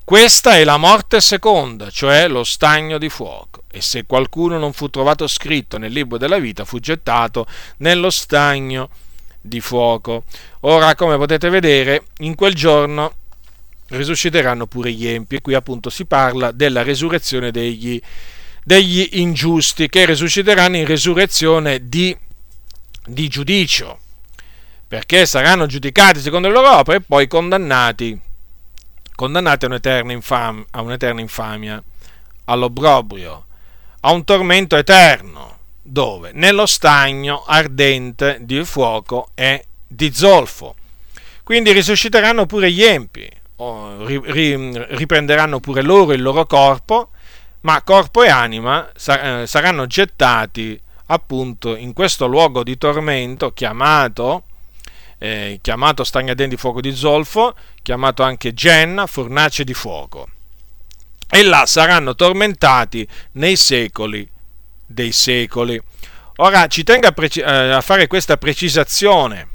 Questa è la morte seconda, cioè lo stagno di fuoco. E se qualcuno non fu trovato scritto nel libro della vita, fu gettato nello stagno di fuoco. Ora, come potete vedere, in quel giorno risusciteranno pure gli empi. E qui appunto si parla della resurrezione degli, degli ingiusti, che risusciteranno in resurrezione di, di giudicio perché saranno giudicati secondo le loro opere e poi condannati, condannati a un'eterna, infam- a un'eterna infamia, all'obbrobrio, a un tormento eterno, dove? Nello stagno ardente di fuoco e di zolfo. Quindi risusciteranno pure gli empi, riprenderanno pure loro il loro corpo, ma corpo e anima eh, saranno gettati appunto in questo luogo di tormento chiamato eh, chiamato Stagnaden di fuoco di zolfo, chiamato anche Genna, fornace di fuoco. E là saranno tormentati nei secoli dei secoli. Ora ci tengo a, preci- eh, a fare questa precisazione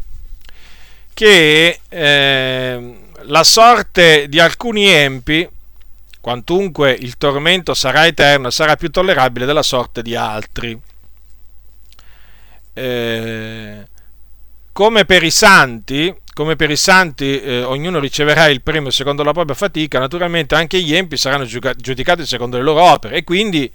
che eh, la sorte di alcuni empi, quantunque il tormento sarà eterno, sarà più tollerabile della sorte di altri. Eh, come per i santi, come per i santi eh, ognuno riceverà il premio secondo la propria fatica, naturalmente anche gli empi saranno giudicati secondo le loro opere. E quindi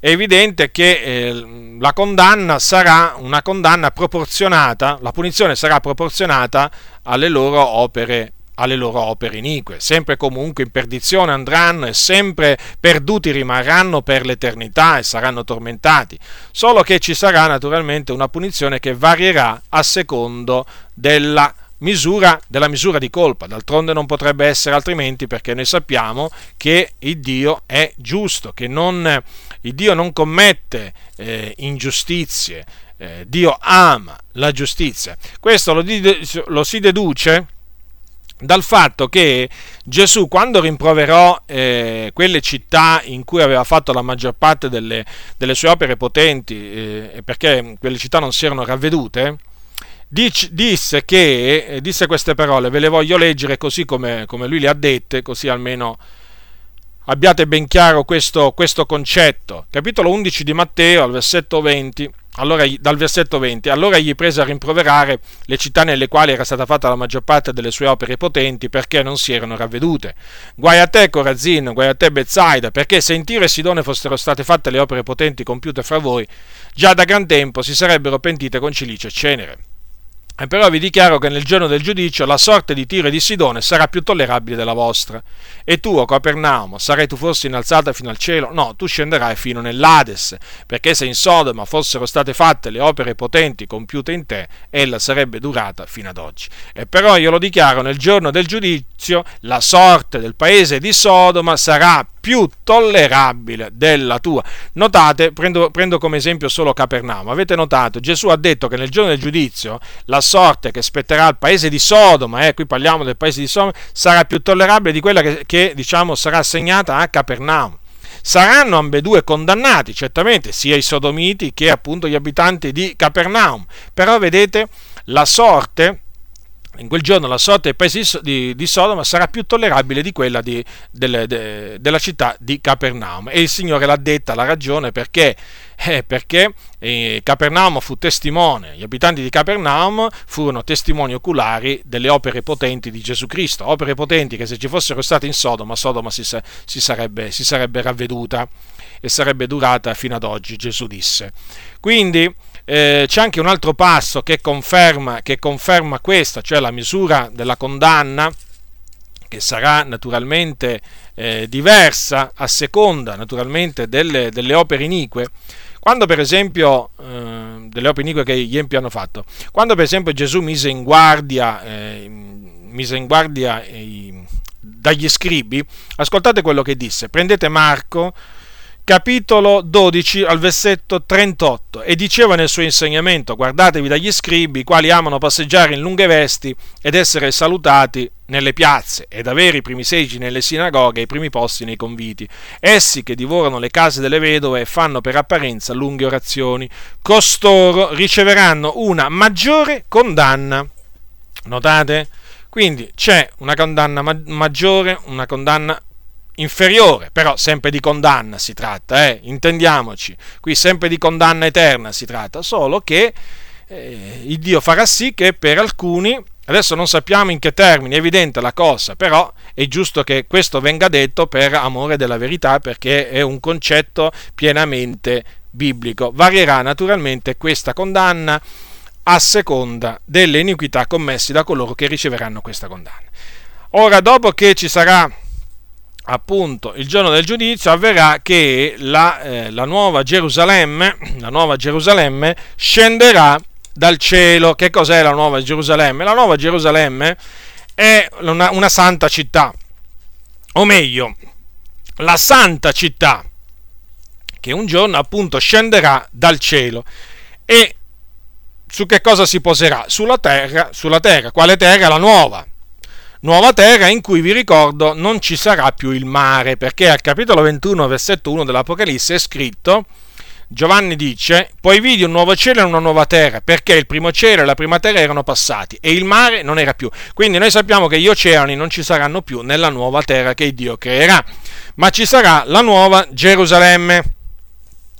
è evidente che eh, la condanna sarà una condanna proporzionata, la punizione sarà proporzionata alle loro opere alle loro opere inique, sempre comunque in perdizione andranno e sempre perduti rimarranno per l'eternità e saranno tormentati, solo che ci sarà naturalmente una punizione che varierà a secondo della misura, della misura di colpa, d'altronde non potrebbe essere altrimenti perché noi sappiamo che il Dio è giusto, che non, il Dio non commette eh, ingiustizie, eh, Dio ama la giustizia. Questo lo, lo si deduce dal fatto che Gesù quando rimproverò eh, quelle città in cui aveva fatto la maggior parte delle, delle sue opere potenti, eh, perché quelle città non si erano ravvedute, dic, disse, che, eh, disse queste parole, ve le voglio leggere così come, come, lui le ha dette, così almeno abbiate ben chiaro questo, questo concetto. Capitolo 11 di Matteo, al versetto 20, allora, dal versetto 20, allora gli prese a rimproverare le città nelle quali era stata fatta la maggior parte delle sue opere potenti perché non si erano ravvedute. Guai a te Corazin, guai a te Bezzaida, perché se in Tiro e Sidone fossero state fatte le opere potenti compiute fra voi, già da gran tempo si sarebbero pentite con cilicio e cenere. E però vi dichiaro che nel giorno del giudizio la sorte di Tiro e di Sidone sarà più tollerabile della vostra. E tu, o Capernaum, sarai tu forse innalzata fino al cielo? No, tu scenderai fino nell'Ades, perché se in Sodoma fossero state fatte le opere potenti compiute in te, ella sarebbe durata fino ad oggi. E però io lo dichiaro, nel giorno del giudizio, la sorte del paese di Sodoma sarà più tollerabile della tua. Notate, prendo, prendo, come esempio solo Capernaum, avete notato, Gesù ha detto che nel giorno del giudizio la sorte che spetterà al paese di Sodoma, eh, qui parliamo del paese di Sodoma, sarà più tollerabile di quella che, che diciamo sarà assegnata a Capernaum. Saranno ambedue condannati, certamente, sia i sodomiti che appunto gli abitanti di Capernaum, però vedete la sorte in quel giorno la sorte dei paesi di, di, Sodoma sarà più tollerabile di quella di, delle, de, della città di Capernaum. E il Signore l'ha detta la ragione perché, eh, perché eh, Capernaum fu testimone, gli abitanti di Capernaum furono testimoni oculari delle opere potenti di Gesù Cristo, opere potenti che se ci fossero state in Sodoma, Sodoma si, si, sarebbe, si sarebbe ravveduta e sarebbe durata fino ad oggi, Gesù disse. Quindi eh, c'è anche un altro passo che conferma, che conferma questa, cioè la misura della condanna, che sarà naturalmente eh, diversa a seconda naturalmente delle, delle opere inique. Quando per esempio, eh, delle opere inique che gli empi hanno fatto, quando per esempio Gesù mise in guardia, eh, mise in guardia dagli scribi, ascoltate quello che disse, prendete Marco capitolo 12 al versetto 38 e diceva nel suo insegnamento guardatevi dagli scribi i quali amano passeggiare in lunghe vesti ed essere salutati nelle piazze ed avere i primi seggi nelle sinagoghe e i primi posti nei conviti. Essi che divorano le case delle vedove e fanno per apparenza lunghe orazioni. Costoro riceveranno una maggiore condanna. Notate? quindi c'è una condanna maggiore una condanna inferiore, però sempre di condanna si tratta, eh? intendiamoci, qui sempre di condanna eterna si tratta, solo che eh, il Dio farà sì che per alcuni, adesso non sappiamo in che termini, è evidente la cosa, però è giusto che questo venga detto per amore della verità, perché è un concetto pienamente biblico. Varierà naturalmente questa condanna a seconda delle iniquità commesse da coloro che riceveranno questa condanna. Ora, dopo che ci sarà appunto il giorno del giudizio avverrà che la, eh, la, nuova Gerusalemme, la nuova Gerusalemme scenderà dal cielo. Che cos'è la nuova Gerusalemme? La nuova Gerusalemme è una, una santa città, o meglio, la santa città che un giorno appunto scenderà dal cielo e su che cosa si poserà? Sulla terra, sulla terra. Quale terra? La nuova, nuova terra in cui vi ricordo non ci sarà più il mare, perché al capitolo 21, versetto 1 dell'Apocalisse è scritto, Giovanni dice, poi vidi un nuovo cielo e una nuova terra, perché il primo cielo e la prima terra erano passati e il mare non era più. Quindi noi sappiamo che gli oceani non ci saranno più nella nuova terra che Dio creerà, ma ci sarà la nuova Gerusalemme.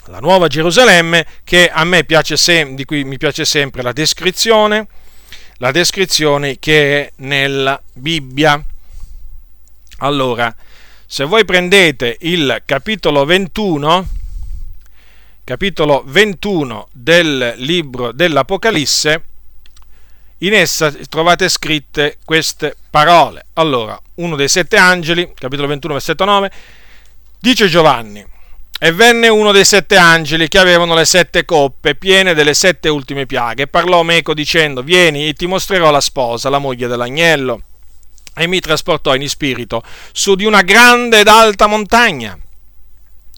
La nuova Gerusalemme che a me piace sem- di cui mi piace sempre la descrizione, la descrizione che è nella Bibbia. Allora, se voi prendete il capitolo 21, capitolo 21 del libro dell'Apocalisse, in essa trovate scritte queste parole. Allora, uno dei sette angeli, capitolo 21, versetto 9, dice Giovanni, e venne uno dei sette angeli che avevano le sette coppe piene delle sette ultime piaghe e parlò meco dicendo vieni ti mostrerò la sposa, la moglie dell'agnello. E mi trasportò in spirito su di una grande ed alta montagna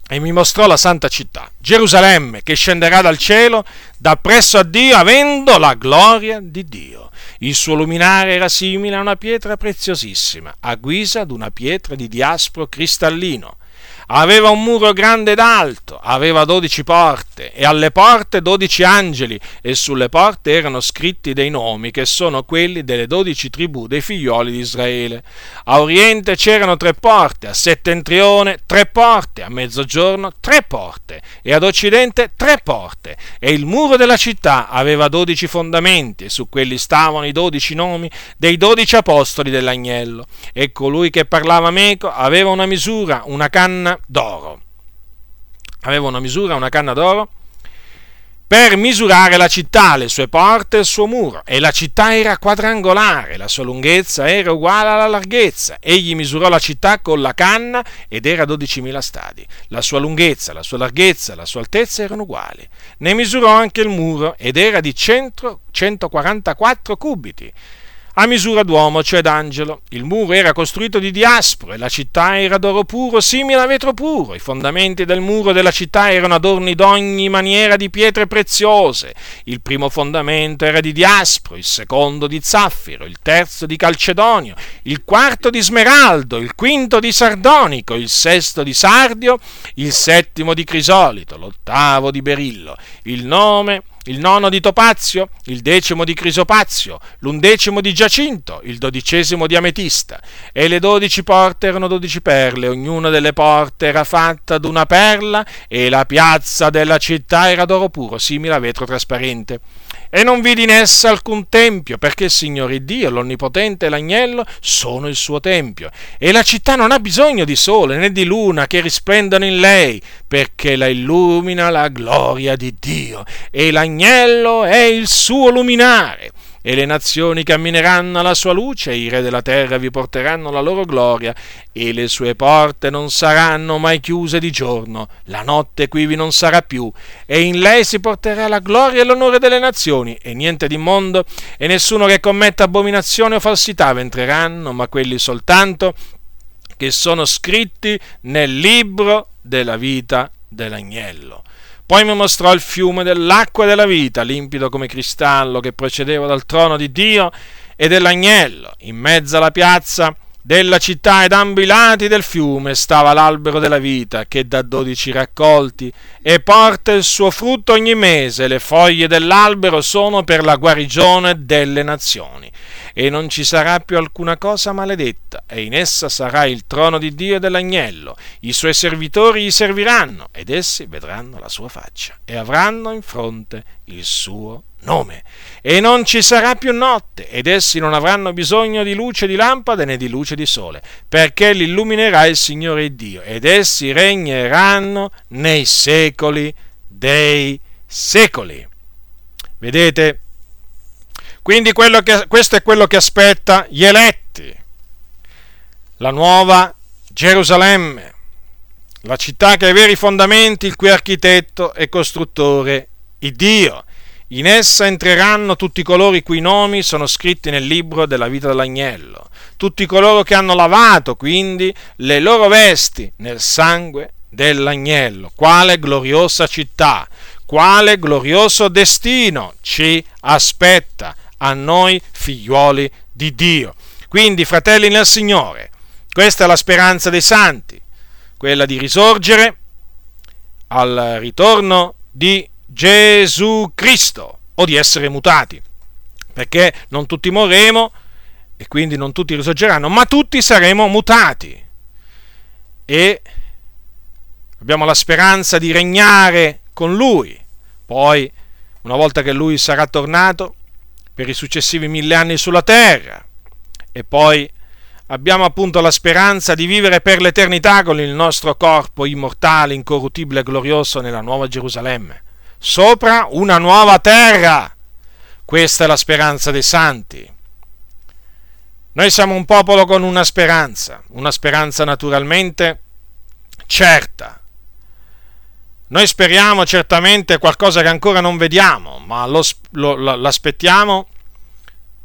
e mi mostrò la santa città, Gerusalemme, che scenderà dal cielo da presso a Dio, avendo la gloria di Dio. Il suo luminare era simile a una pietra preziosissima, a guisa di una pietra di diaspro cristallino aveva un muro grande ed alto, aveva dodici porte e alle porte dodici angeli e sulle porte erano scritti dei nomi che sono quelli delle dodici tribù dei figlioli di Israele. A oriente c'erano tre porte, a settentrione tre porte, a mezzogiorno tre porte e ad occidente tre porte e il muro della città aveva dodici fondamenti e su quelli stavano i dodici nomi dei dodici apostoli dell'agnello e colui che parlava meco aveva una misura, una canna d'oro. Aveva una misura, una canna d'oro per misurare la città, le sue porte e il suo muro. E la città era quadrangolare, la sua lunghezza era uguale alla larghezza. Egli misurò la città con la canna ed era 12.000 stadi. La sua lunghezza, la sua larghezza, la sua altezza erano uguali. Ne misurò anche il muro ed era di 100, 144 cubiti a misura d'uomo, cioè d'angelo. Il muro era costruito di diaspro e la città era d'oro puro, simile a vetro puro. I fondamenti del muro della città erano adorni d'ogni maniera di pietre preziose. Il primo fondamento era di diaspro, il secondo di zaffiro, il terzo di calcedonio, il quarto di smeraldo, il quinto di sardonico, il sesto di sardio, il settimo di crisolito, l'ottavo di berillo. Il nome il nono di Topazio, il decimo di Crisopazio, l'undecimo di Giacinto, il dodicesimo di Ametista. E le dodici porte erano dodici perle, ognuna delle porte era fatta d'una perla, e la piazza della città era d'oro puro, simile a vetro trasparente e non vidi in essa alcun tempio, perché il Signore Dio, l'Onnipotente e l'Agnello sono il suo tempio. E la città non ha bisogno di sole né di luna che risplendano in lei, perché la illumina la gloria di Dio, e l'Agnello è il suo luminare e le nazioni cammineranno alla sua luce, i re della terra vi porteranno la loro gloria, e le sue porte non saranno mai chiuse di giorno, la notte quivi non sarà più, e in lei si porterà la gloria e l'onore delle nazioni, e niente di mondo, e nessuno che commetta abominazione o falsità ventreranno, ma quelli soltanto che sono scritti nel libro della vita dell'agnello. Poi mi mostrò il fiume dell'acqua della vita, limpido come cristallo, che procedeva dal trono di Dio e dell'agnello. In mezzo alla piazza della città ed ambo i lati del fiume stava l'albero della vita, che dà dodici raccolti e porta il suo frutto ogni mese. Le foglie dell'albero sono per la guarigione delle nazioni e non ci sarà più alcuna cosa maledetta, e in essa sarà il trono di Dio e dell'agnello. I suoi servitori gli serviranno, ed essi vedranno la sua faccia, e avranno in fronte il suo nome. E non ci sarà più notte, ed essi non avranno bisogno di luce di lampada né di luce di sole, perché li illuminerà il Signore Dio, ed essi regneranno nei secoli dei secoli. Vedete? Quindi che, questo è quello che aspetta gli eletti, la nuova Gerusalemme, la città che ha i veri fondamenti, il cui architetto e costruttore il Dio. In essa entreranno tutti coloro i cui nomi sono scritti nel libro della vita dell'agnello, tutti coloro che hanno lavato quindi le loro vesti nel sangue dell'agnello. Quale gloriosa città, quale glorioso destino ci aspetta a noi figliuoli di Dio. Quindi, fratelli nel Signore, questa è la speranza dei santi, quella di risorgere al ritorno di Gesù Cristo o di essere mutati, perché non tutti morremo e quindi non tutti risorgeranno, ma tutti saremo mutati. E abbiamo la speranza di regnare con Lui. Poi, una volta che Lui sarà tornato, per i successivi mille anni sulla terra. E poi abbiamo appunto la speranza di vivere per l'eternità con il nostro corpo immortale, incorruttibile e glorioso nella nuova Gerusalemme, sopra una nuova terra. Questa è la speranza dei santi. Noi siamo un popolo con una speranza, una speranza naturalmente certa, noi speriamo certamente qualcosa che ancora non vediamo, ma lo, lo, l'aspettiamo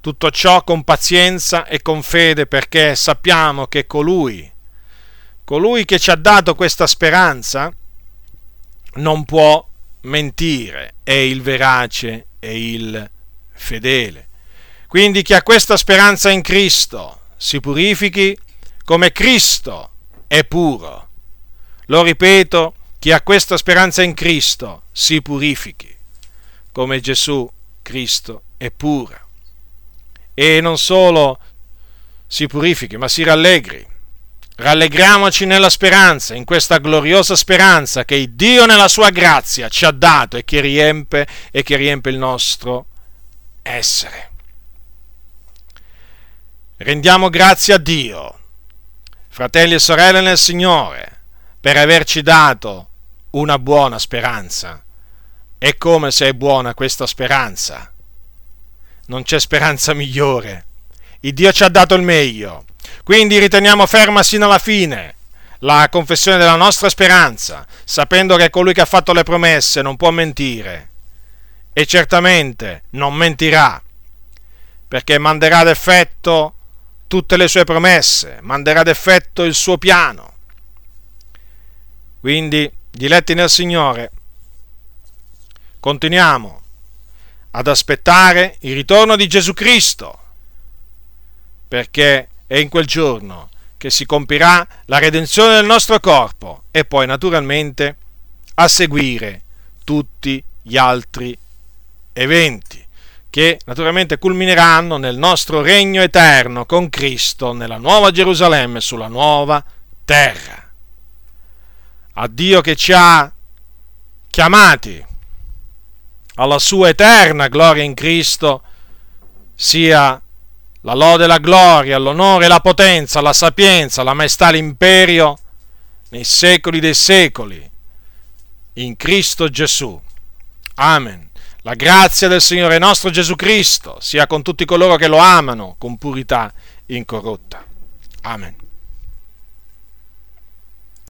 tutto ciò con pazienza e con fede perché sappiamo che colui, colui che ci ha dato questa speranza, non può mentire, è il verace e il fedele. Quindi chi ha questa speranza in Cristo si purifichi come Cristo è puro lo ripeto, chi ha questa speranza in Cristo si purifichi, come Gesù Cristo è pura. E non solo si purifichi, ma si rallegri. Rallegriamoci nella speranza, in questa gloriosa speranza che Dio nella sua grazia ci ha dato e che riempie, e che riempie il nostro essere. Rendiamo grazie a Dio, fratelli e sorelle nel Signore, per averci dato una buona speranza. E come se è buona questa speranza? Non c'è speranza migliore. Il Dio ci ha dato il meglio. Quindi riteniamo ferma sino alla fine la confessione della nostra speranza, sapendo che colui che ha fatto le promesse non può mentire. E certamente non mentirà, perché manderà ad effetto tutte le sue promesse, manderà ad effetto il suo piano. Quindi, diletti nel Signore, continuiamo ad aspettare il ritorno di Gesù Cristo, perché è in quel giorno che si compirà la redenzione del nostro corpo e poi naturalmente a seguire tutti gli altri eventi che naturalmente culmineranno nel nostro regno eterno con Cristo nella nuova Gerusalemme sulla nuova terra. A Dio che ci ha chiamati alla sua eterna gloria in Cristo sia la lode, la gloria, l'onore, la potenza, la sapienza, la maestà, l'imperio nei secoli dei secoli in Cristo Gesù. Amen. La grazia del Signore nostro Gesù Cristo sia con tutti coloro che lo amano con purità incorrotta. Amen.